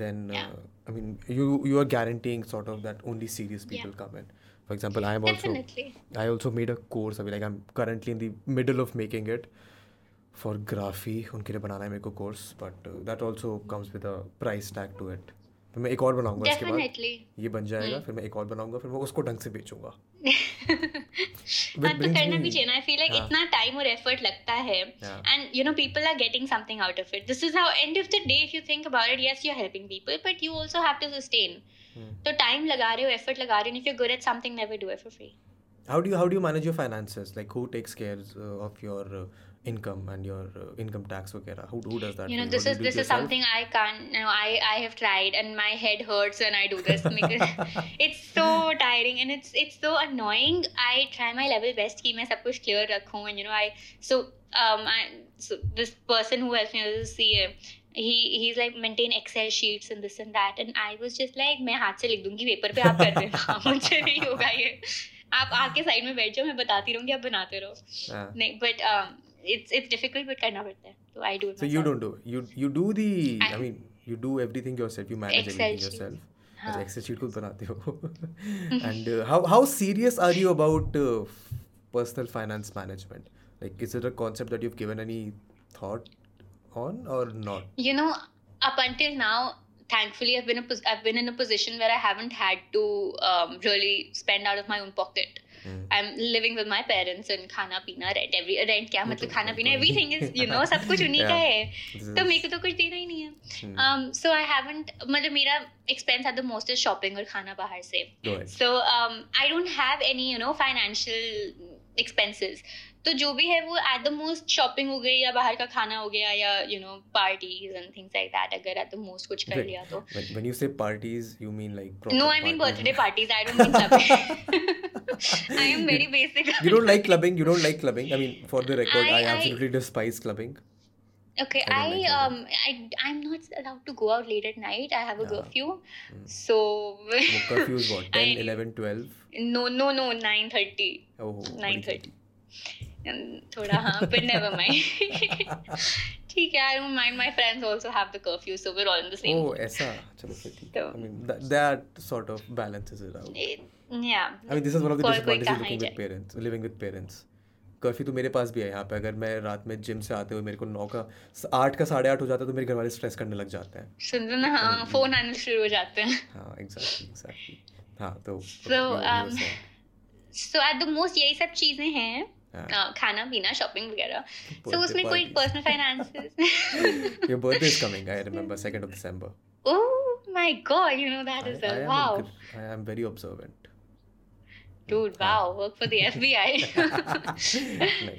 then uh, Yeah. I mean you you are guaranteeing sort of that only serious Yeah. people come in. For example, I am also Definitely. I also made a course. I mean, like I'm currently in the middle of making it for Graphy. उनके लिए बनाना है मेरे को course, but uh, that also comes with a price tag to it. फिर मैं एक और बनाऊँगा इसके बाद। ये बन जाएगा हम्म। फिर मैं एक और बनाऊँगा फिर मैं उसको ढंग से बेचूँगा। हाँ तो करना भी चाहिए ना। आई फील लाइक हाँ। इतना टाइम और एफर्ट लगता है। And you know people are getting something out of it this is how end of the day if you think about it yes you are helping people but you also have to sustain. तो time लगा रहे हो effort लगा रहे हो if you good at something never do it for free how do you how do you manage your finances? Like who takes care uh, of your uh, income and your uh, income tax वगैरह who, who does that you know this What, is this is yourself? something i can't you know i i have tried and my head hurts when i do this because it's so tiring and it's it's so annoying i try my level best कि मैं सब कुछ clear रखूँ and you know i so um i so this person who helps me a CA he he's like maintain excel sheets and this and that and i was just like मैं हाथ से लिख दूँगी paper पे आप कर देना मुझे नहीं होगा ये आप आके साइड में बैठ जाओ मैं बताती रहूँगी आप बनाते रहो नहीं but um it's it's difficult but करना पड़ता है तो I do it So you myself. don't do it. You you do the. I, I- mean, you do everything yourself. You manage Excel everything sheets. yourself. हाँ. अच्छा Excel sheet खुद बनाते हो and uh, how how serious are you about uh, personal finance management like is it a concept that you've given any thought on or not You know, up until now, thankfully, I've been a pos- I've been in a position where I haven't had to um, really spend out of my own pocket. I am living with my parents and खाना पीना rent every rent क्या मतलब खाना पीना everything is you know सब कुछ उन्हीं का है। तो मेरे को तो कुछ देना ही नहीं है। सो आई हैवेंट मतलब मेरा expense at the most is shopping और खाना बाहर से। So I don't have any you know financial expenses तो जो भी है वो एट द मोस्ट शॉपिंग हो गई या बाहर का खाना हो गया या you know parties and things like that अगर एट द मोस्ट कुछ कर लिया तो when you say parties you mean like no I mean birthday parties I don't mean clubbing I am very basic you don't like clubbing you don't like clubbing I mean for the record I absolutely despise clubbing Okay, I, I like um I I'm not allowed to go out late at night. I have a yeah. curfew. Mm. So 10, 11, 12? No, no, no, 9.30. Oh. 9.30. थोड़ा हाँ but never mind. ठीक है I don't mind my friends also have the curfew so we're all in the same oh ऐसा चलो फिर ठीक है तो- i mean that, that sort of balances it out It- yeah. I mean, this is one of the disadvantages ही living with parents, living with parents. Curfew तो मेरे पास भी है यहाँ पे अगर मैं रात में जिम से आते हुए मेरे को नौ का आठ का साढ़े आठ हो जाता है तो मेरे घर वाले स्ट्रेस करने लग जाते हैं सुन रहे ना हाँ फ़ोन आने शुरू हो जाते हैं हाँ एग्जैक्टली एग्जैक्टली हाँ तो um, saying. So at the most यही सब चीज़ें हैं हाँ. uh, खाना पीना शॉपिंग वगैरह Birthday सो उसमें कोई parties. Personal finances Your birthday is coming. I remember second of December. Oh my god, you know that I, as well. I am a Wow. good- I am very observant. Dude, wow, work for the FBI. नहीं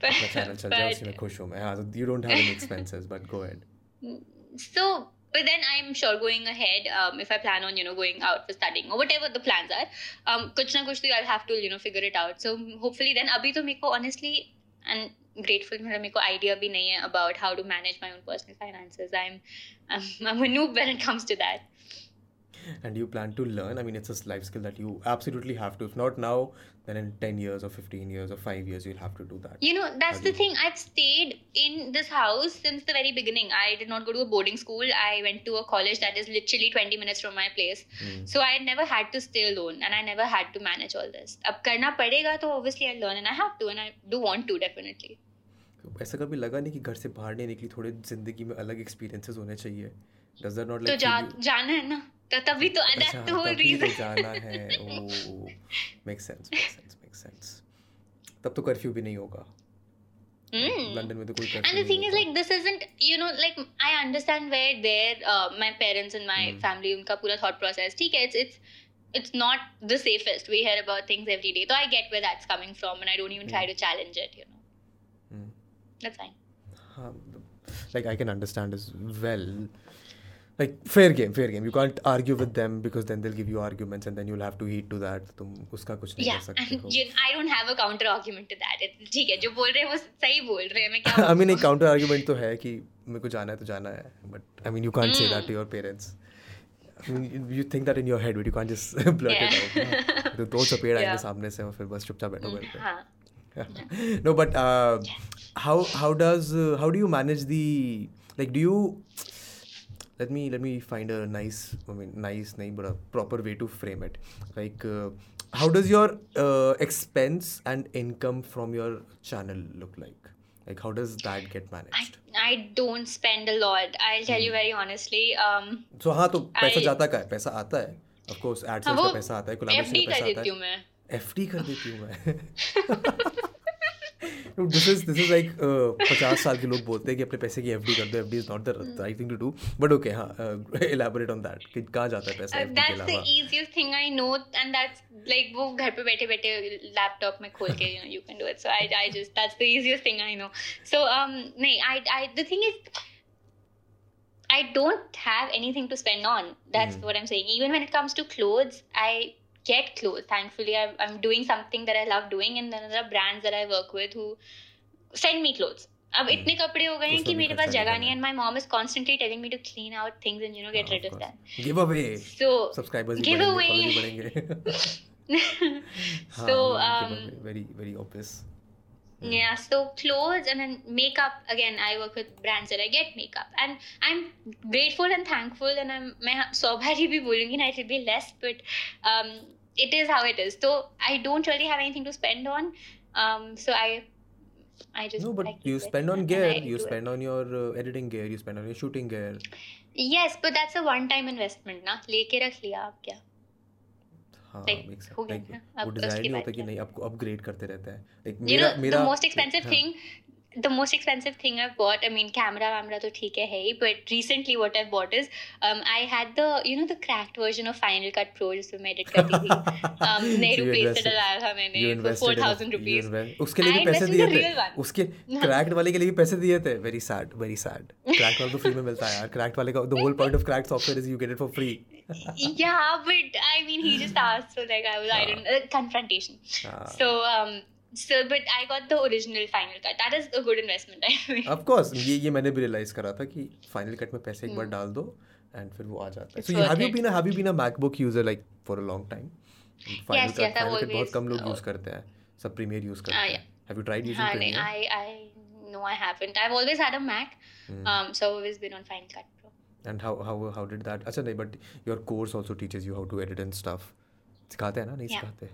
But- अपना channel चल जाए but- उसी में खुश हूँ मैं हाँ so you don't have any expenses but go ahead so, but then I'm sure going ahead, um, if I plan on, you know, going out for studying or whatever the plans are, um, कुछ ना कुछ तो I'll have to, you know, figure it out. So hopefully then, अभी तो मेरे को honestly and grateful मेरा मेरे को idea भी नहीं है about how to manage my own personal finances. I'm, I'm, I'm a noob when it comes to that. and you plan to learn i mean it's a life skill that you absolutely have to if not now then in 10 years or 15 years or 5 years you'll have to do that You know, that's the Agree. thing. I've stayed in this house since the very beginning. I did not go to a boarding school. I went to a college that is literally 20 minutes from my place. Hmm. So I never had to stay alone and I never had to manage all this. अब करना पड़ेगा तो obviously I'll learn and I have to and I do want to definitely. तो ऐसा कभी लगा नहीं कि घर से बाहर नहीं निकली थोड़े जिंदगी में अलग एक्सपीरियंसेस होने चाहिए does that not तो like जा feel you- जाना है ना तो तभी तो अच्छा whole तभी तो reason. जाना है ओ make sense make sense make sense तब तो कर्फ्यू भी नहीं होगा Mm. लंदन में तो कोई curfew thing is, like, this isn't, you know, like, I understand where their, uh, my parents and my Hmm. family, unka pura thought process, ठीक है, it's, it's, it's not the safest. We hear about things every day. So I get where that's coming from, and I don't even try to challenge it, you know. Hmm. That's fine. हाँ, like I can understand as well. Like fair game, fair game. You can't argue with them because then they'll give you arguments and then you'll have to heed to that. तुम उसका कुछ नहीं Yeah, कर सकते हो. you, I don't have a counter argument to that. It, ठीक है, जो बोल रहे हैं वो सही बोल रहे हैं. मैं क्या I mean, बोलूँ? एक counter argument तो है कि मेरे को जाना है तो जाना है. But I mean, you can't say that Hmm. to your parents. I mean, you- you think that in your head, but you can't just blurt Yeah. it out. हाँ. तो दो चपेड़ आएँगे. सामने से और फिर बस चुपचाप बैठो घर पे. हाँ. no, but uh, how how does uh, how do you manage the like do you let me let me find a nice I mean nice name but a proper way to frame it like uh, how does your uh, expense and income from your channel look like like how does that get I, managed I don't spend a lot. I'll tell you very honestly. Um, so हाँ तो पैसा I- जाता का है पैसा आता है of course हाँ, AdSense वो का पैसा आता है FD का कर पैसा आता देती हूँ है मैं. FD कर देती हूँ मैं this is this is like पचास साल के लोग बोलते हैं कि अपने पैसे की एफडी कर दो FD is not the right thing to do but okay हाँ एलैबोरेट ऑन दैट कि कहाँ जाता है पैसा that's the easiest thing I know and that's like वो घर पे बैठे बैठे लैपटॉप में खोल के you can do it so I I just that's the easiest thing I know so um नहीं I I the thing is I don't have anything to spend on. That's mm. what I'm saying. Even when it comes to clothes, I get clothes. Thankfully, I'm, I'm doing something that I love doing, and then there are brands that I work with who send me clothes. अब इतने कपड़े हो गए हैं कि मेरे पास जगह नहीं है and my mom is constantly telling me to clean out things and you know get rid of that give away so subscribers give away बढ़ेंगे so um very very obvious Mm. Yeah, so clothes and then makeup. Again, I work with brands that I get makeup, and I'm grateful and thankful. And I'm मैं सौ बारी भी बोलूँगी ना it will be less, but um, it is how it is. So I don't really have anything to spend on. Um, so I I just no, but like you spend on gear. You spend it. on your uh, editing gear. You spend on your shooting gear. Yes, but that's a one-time investment, ना लेके रख लिया आप क्या? हाँ make sense like वो design नहीं होता कि नहीं आपको अपग्रेड करते रहता है लाइक मेरा know, मेरा the most expensive thing the most expensive thing I've bought, I mean, camera, camera to theek hai, but recently what I've bought is, um, I had the, you know, the cracked version of Final Cut Pro जिसमें मैं edit करती थी. Um, Nehru Place से डलाया था मैंने four thousand rupees. उसके लिए भी पैसे दिए थे. उसके cracked वाले के लिए भी पैसे दिए थे. Very sad, very sad. Cracked वाला तो free में मिलता है यार. Cracked वाले का the whole point of cracked software is you get it for free. yeah, but I mean, he just asked, so like I was, I didn't, uh, confrontation. So, um, so but I got the original Final Cut. That is a good investment. I mean. Of course, ये ये मैंने भी realize करा था कि Final Cut में पैसे एक बार डाल दो and फिर वो आ जाता है. So have you been a have you been a MacBook user like for a long time? Final yes, Cut, yes, Final Cut बहुत कम लोग use करते हैं. सब Premiere use करते हैं. Have you tried using हाँ, Premiere? I I no I haven't. I've always had a Mac. Hmm. Um, so I've always been on Final Cut Pro. And how how how did that? अच्छा नहीं but your course also teaches you how to edit and stuff. सिखाते हैं ना नहीं सिखाते?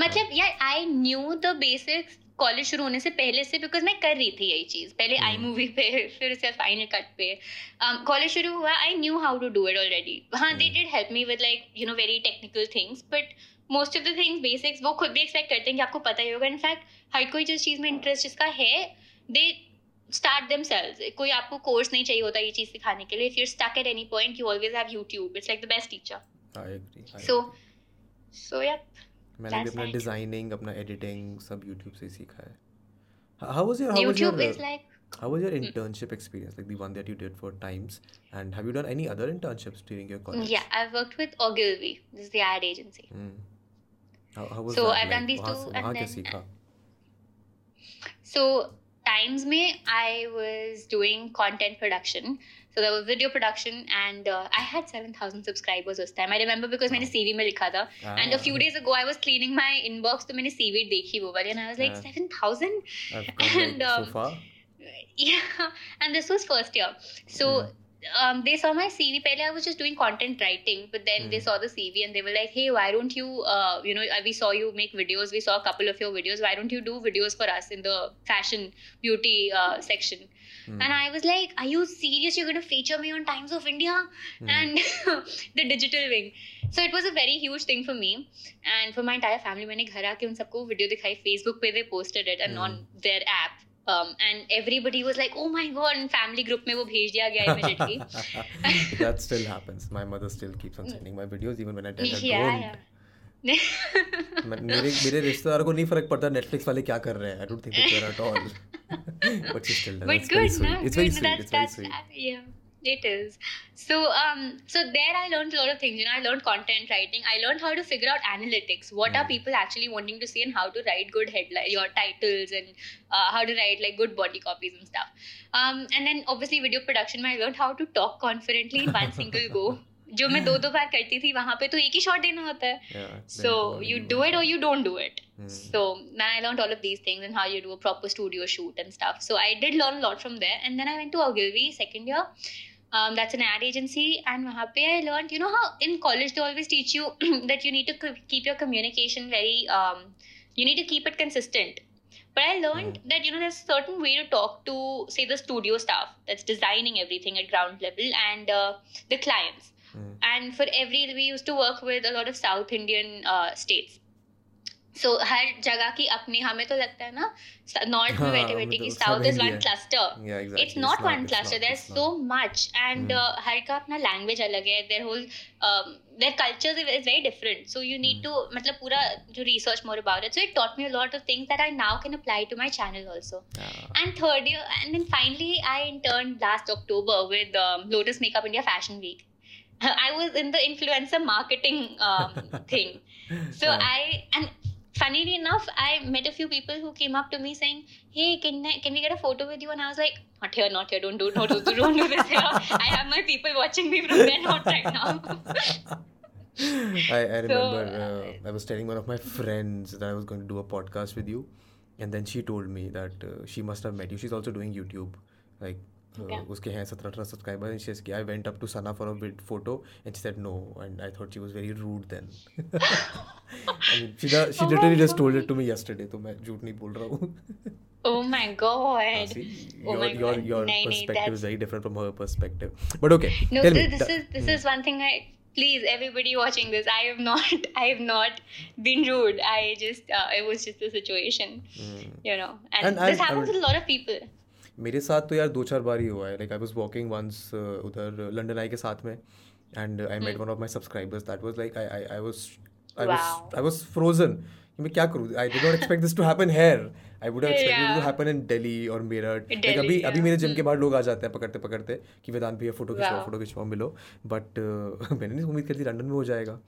मतलब यार I knew the basics college शुरू होने से पहले से बिकॉज़ मैं कर रही थी यही चीज़। पहले आई मूवी hmm. पे फिर उसके फाइनल कट पे। कॉलेज um, शुरू हुआ I knew how to do it already हाँ they did help me with like you know very technical things but most of the things basics वो खुद भी एक्सपेक्ट करते हैं कि आपको पता ही होगा। इनफैक्ट हर कोई जिस चीज़ में इंटरेस्ट जिसका है दे स्टार्ट देम कोई आपको कोर्स नहीं चाहिए होता ये चीज़ सिखाने के लिए। If you stuck at any point you always have YouTube it's like the best teacher so so yup मैंने भी अपना डिज़ाइनिंग अपना एडिटिंग सब YouTube से सीखा है how was your how was your How was your internship experience, like the one that you did for Times? And have you done any other internships during your college? Yeah, I've worked with Ogilvy. This is the ad agency. Mm. How, how was so that? I've like, done these two. and then, So Times में I was doing content production. So there was video production, and uh, I had seven thousand subscribers this time. I remember because मैंने CV में लिखा था. Ah. And a few days ago, I was cleaning my inbox, तो मैंने CV देखी वो वाली, and I was like ah. seven thousand. And um, so far. Yeah, and this was first year. So. Mm. Um, they saw my CV. Pehle I was just doing content writing, but then mm. they saw the CV and they were like, "Hey, why don't you? Uh, you know, we saw you make videos. We saw a couple of your videos. Why don't you do videos for us in the fashion beauty uh, section?" Mm. And I was like, Are you serious? You're going to feature me on Times of India mm. and the digital wing. So it was a very huge thing for me and for my entire family. मैंने घर आके उन सबको video दिखाई Facebook पे they posted it and mm. on their app. Um, and everybody was like, "Oh my god!" And family group में वो भेज दिया गया immediately. that still happens. My mother still keeps on sending my videos even when I tell her yeah, don't. Yeah. मेरे मेरे रिश्तेदारों को नहीं फ़र्क पड़ता नेटफ्लिक्स वाले क्या कर रहे हैं I don't think they care at all but still does it's very sweet it's very sweet it's very sweet it is so um so there i learned a lot of things you know i learned content writing i learned how to figure out analytics what mm. are people actually wanting to see and how to write good headline your titles and uh, how to write like good body copies and stuff um and then obviously video production i learned how to talk confidently in one single go जो मैं दो दो बार करती थी वहाँ पे तो एक ही शॉट देना होता है सो यू डू इट और you don't do it so I learned all of these things and how you do a proper studio shoot and stuff. So I did learn a lot from there. And then I went to Ogilvy second year. Um, that's an ad agency. And वहाँ पे I learned, you know how in college they always teach you that you need to keep your communication very, um, you need to keep it consistent. But I learned mm. that you know there's a certain way to talk to say the studio staff that's designing everything at ground level and uh, the clients. Mm. And for every, we used to work with a lot of South Indian uh, states. So हर जगह की अपनी हमें तो लगता है ना north में हाँ, बैठे बैठे मतलब की उसका साउथ इज वही वन है। Cluster Yeah, exactly. it's not one it's cluster not, there's it's so not. much and Hmm. uh, हर का अपना लैंग्वेज अलग है their whole um, their cultures is is very different so you need Hmm. to मतलब पूरा जो research more about it so it taught me a lot of things that I now can apply to my channel also Yeah. and third year and then finally I interned last October with um, Lotus Makeup India Fashion Week I was in the influencer marketing um, thing so Yeah. I and funnily enough, I met a few people who came up to me saying, "Hey, can I, can we get a photo with you?" And I was like, "Not here, not here. Don't do, don't do, don't do this here. I have my people watching me from there, not right now." I, I remember So, uh, I was telling one of my friends that I was going to do a podcast with you, and then she told me that uh, she must have met you. She's also doing YouTube, like. Uh. उसके हैं सत्रह अठारह subscriber and she I went up to Sana for a with photo and she said no and I thought she was very rude then she she Oh literally just told it to me yesterday तो मैं झूठ नहीं बोल रहा हूँ oh my god! Oh your my your God. your नहीं, perspective that's- is very different from her perspective. But okay, No, tell this, me. this is this Hmm. is one thing I please everybody watching this. I have not I have not been rude. I just uh, it was just a situation, Hmm. you know. And, And- this I happens I would- with a lot of people. मेरे साथ तो यार दो चार बार ही हुआ है। Like I was walking once उधर लंडन आई के साथ में and I met one of my subscribers that was like I I I was I was. I was frozen मैं क्या करूँ? I did not expect this to happen here I would expected to. Happen in Delhi और Meerut like Delhi, अभी अभी. मेरे gym के. बाहर लोग आ जाते हैं पकड़ते पकड़ते कि वेदांत भैया फ़ोटो खिंचवाओ फ़ोटो खिंचवाओ मिलो। बट मैंने नहीं उम्मीद करी थी लंदन में हो जाएगा।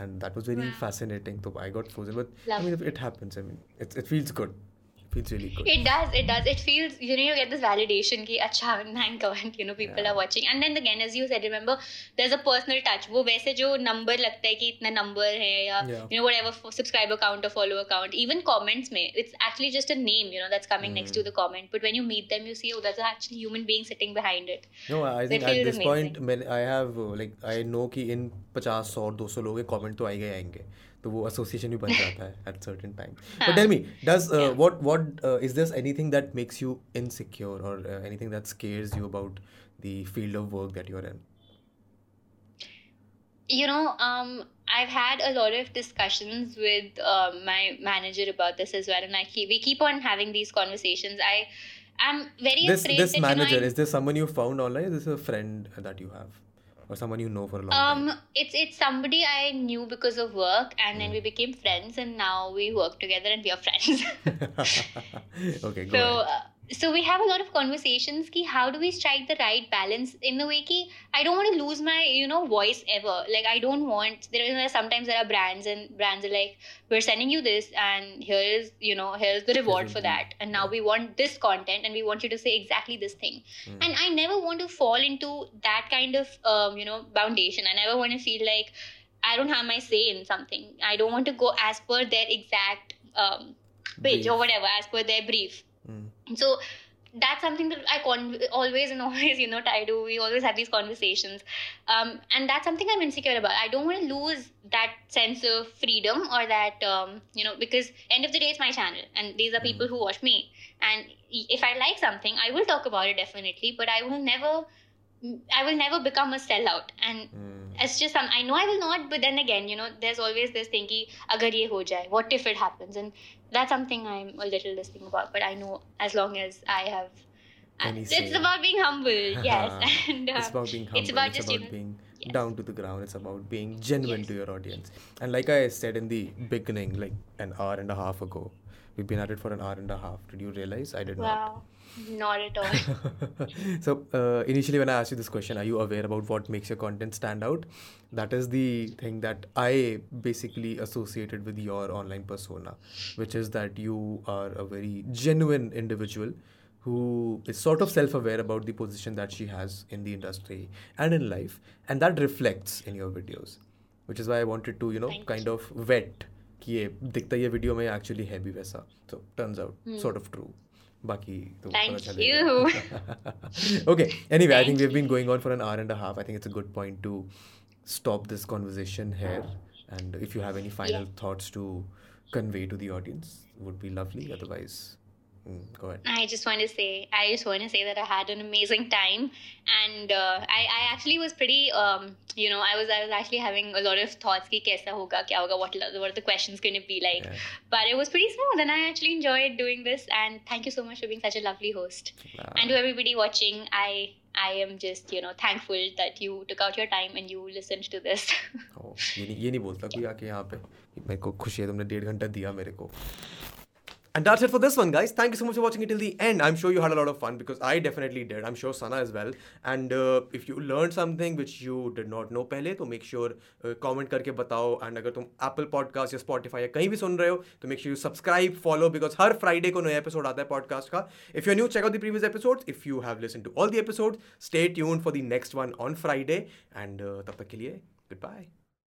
And that was very fascinating. तो I got frozen but I. Mean it happens I mean it's it feels good feels really good It does, it does. It feels, you know, you get this validation ki, acha, thank God, you know, people Yeah. are watching. And then again, as you said, remember, there's a personal touch. वो वैसे जो number लगता है कि इतना number है या, Yeah. you know, whatever subscriber count or follower count, even comments में, it's actually just a name, you know, that's coming mm. next to Hmm. the comment. But when you meet them, you see, oh, that's actually human being sitting behind it. No, I think at this amazing. point I have uh, like I know कि इन पचास सौ और दो सौ लोगों के comment तो आएँगे आएँगे तो वो एसोसिएशन भी बन जाता है at certain time. But हाँ. tell me, does uh, Yeah. what what uh, is there anything that makes you insecure or uh, anything that scares you about the field of work that you're in? you know um i've had a lot of discussions with uh, my manager about this as well and i keep we keep on having these conversations i i'm very This afraid this that manager you know, is this someone you found online? Is this a friend that you have Or someone you know for a long I, time? um it's it's somebody i knew because of work and then Hmm. we became friends and now we work together and we are friends okay, go so ahead. uh, so we have a lot of conversations ki how do we strike the right balance in the way ki i don't want to lose my you know voice ever. Like i don't want there is sometimes there are brands and brands are like we're sending you this and here is you know here's the reward for that. And now we want this content and we want you to say exactly this thing. Hmm. and i never want to fall into that kind of um, you know foundation. I never want to feel like i don't have my say in something. I don't want to go as per their exact um, pitch or whatever as per their brief Hmm. so that's something that I con- always and always, you know, I do. We always have these conversations, um, and that's something I'm insecure about. I don't want to lose that sense of freedom or that, um, you know, because end of the day, it's my channel, and these are people who watch me. And if I like something, I will talk about it definitely, but I will never, I will never become a sellout. And Hmm. it's just some I know I will not, but then again, you know, there's always this thing agar ye ho jaye, what if it happens? And that's something I'm a little this thing about. But I know as long as I have Any it's about being humble, yes. and uh, it's about being humble. it's about just, you know, being yes. down to the ground. It's about being genuine Yes. to your audience. And like I said in the beginning, like an hour and a half ago, we've been at it for an hour and a half. Did you realize? I did wow, not at all. not. so uh, initially, when I asked you this question, are you aware about what makes your content stand out? That is the thing that I basically associated with your online persona, which is that you are a very genuine individual who is sort of self-aware about the position that she has in the industry and in life and that reflects in your videos which is why i wanted to you know Thank kind of vet कि ये दिखता ये video में actually है भी वैसा so turns out sort of true बाकी तो Thank पता चलेगा okay anyway i think Thank we've been going on for an hour and a half i think it's a good point to stop this conversation here and if you have any final Yeah. thoughts to convey to the audience would be lovely otherwise Mm, go ahead. I just want to say, I just want to say that I had an amazing time, and uh, I, I actually was pretty, um, you know, I was, I was actually having a lot of thoughts कि कैसा होगा, क्या होगा, what, what are the questions going to be like, Yeah. but it was pretty smooth, and I actually enjoyed doing this, and thank you so much for being such a lovely host, Wow. and to everybody watching, I, I am just, you know, thankful that you took out your time and you listened to this. Oh, ये नहीं ये नहीं बोलता कोई आके यहाँ पे कि मेरे को खुशी है तुमने डेढ़ घंटा दिया मेरे को And that's it for this one, guys. Thank you so much for watching it till the end. I'm sure you had a lot of fun because I definitely did. I'm sure Sana as well. And uh, if you learned something which you did not know पहले तो make sure uh, comment करके बताओ and अगर तुम Apple Podcast या Spotify या कहीं भी सुन रहे हो तो make sure you subscribe, follow because हर Friday को नया episode आता है podcast का. If you're new, check out the previous episodes. If you have listened to all the episodes, stay tuned for the next one on Friday. And uh, तब तक के लिए goodbye.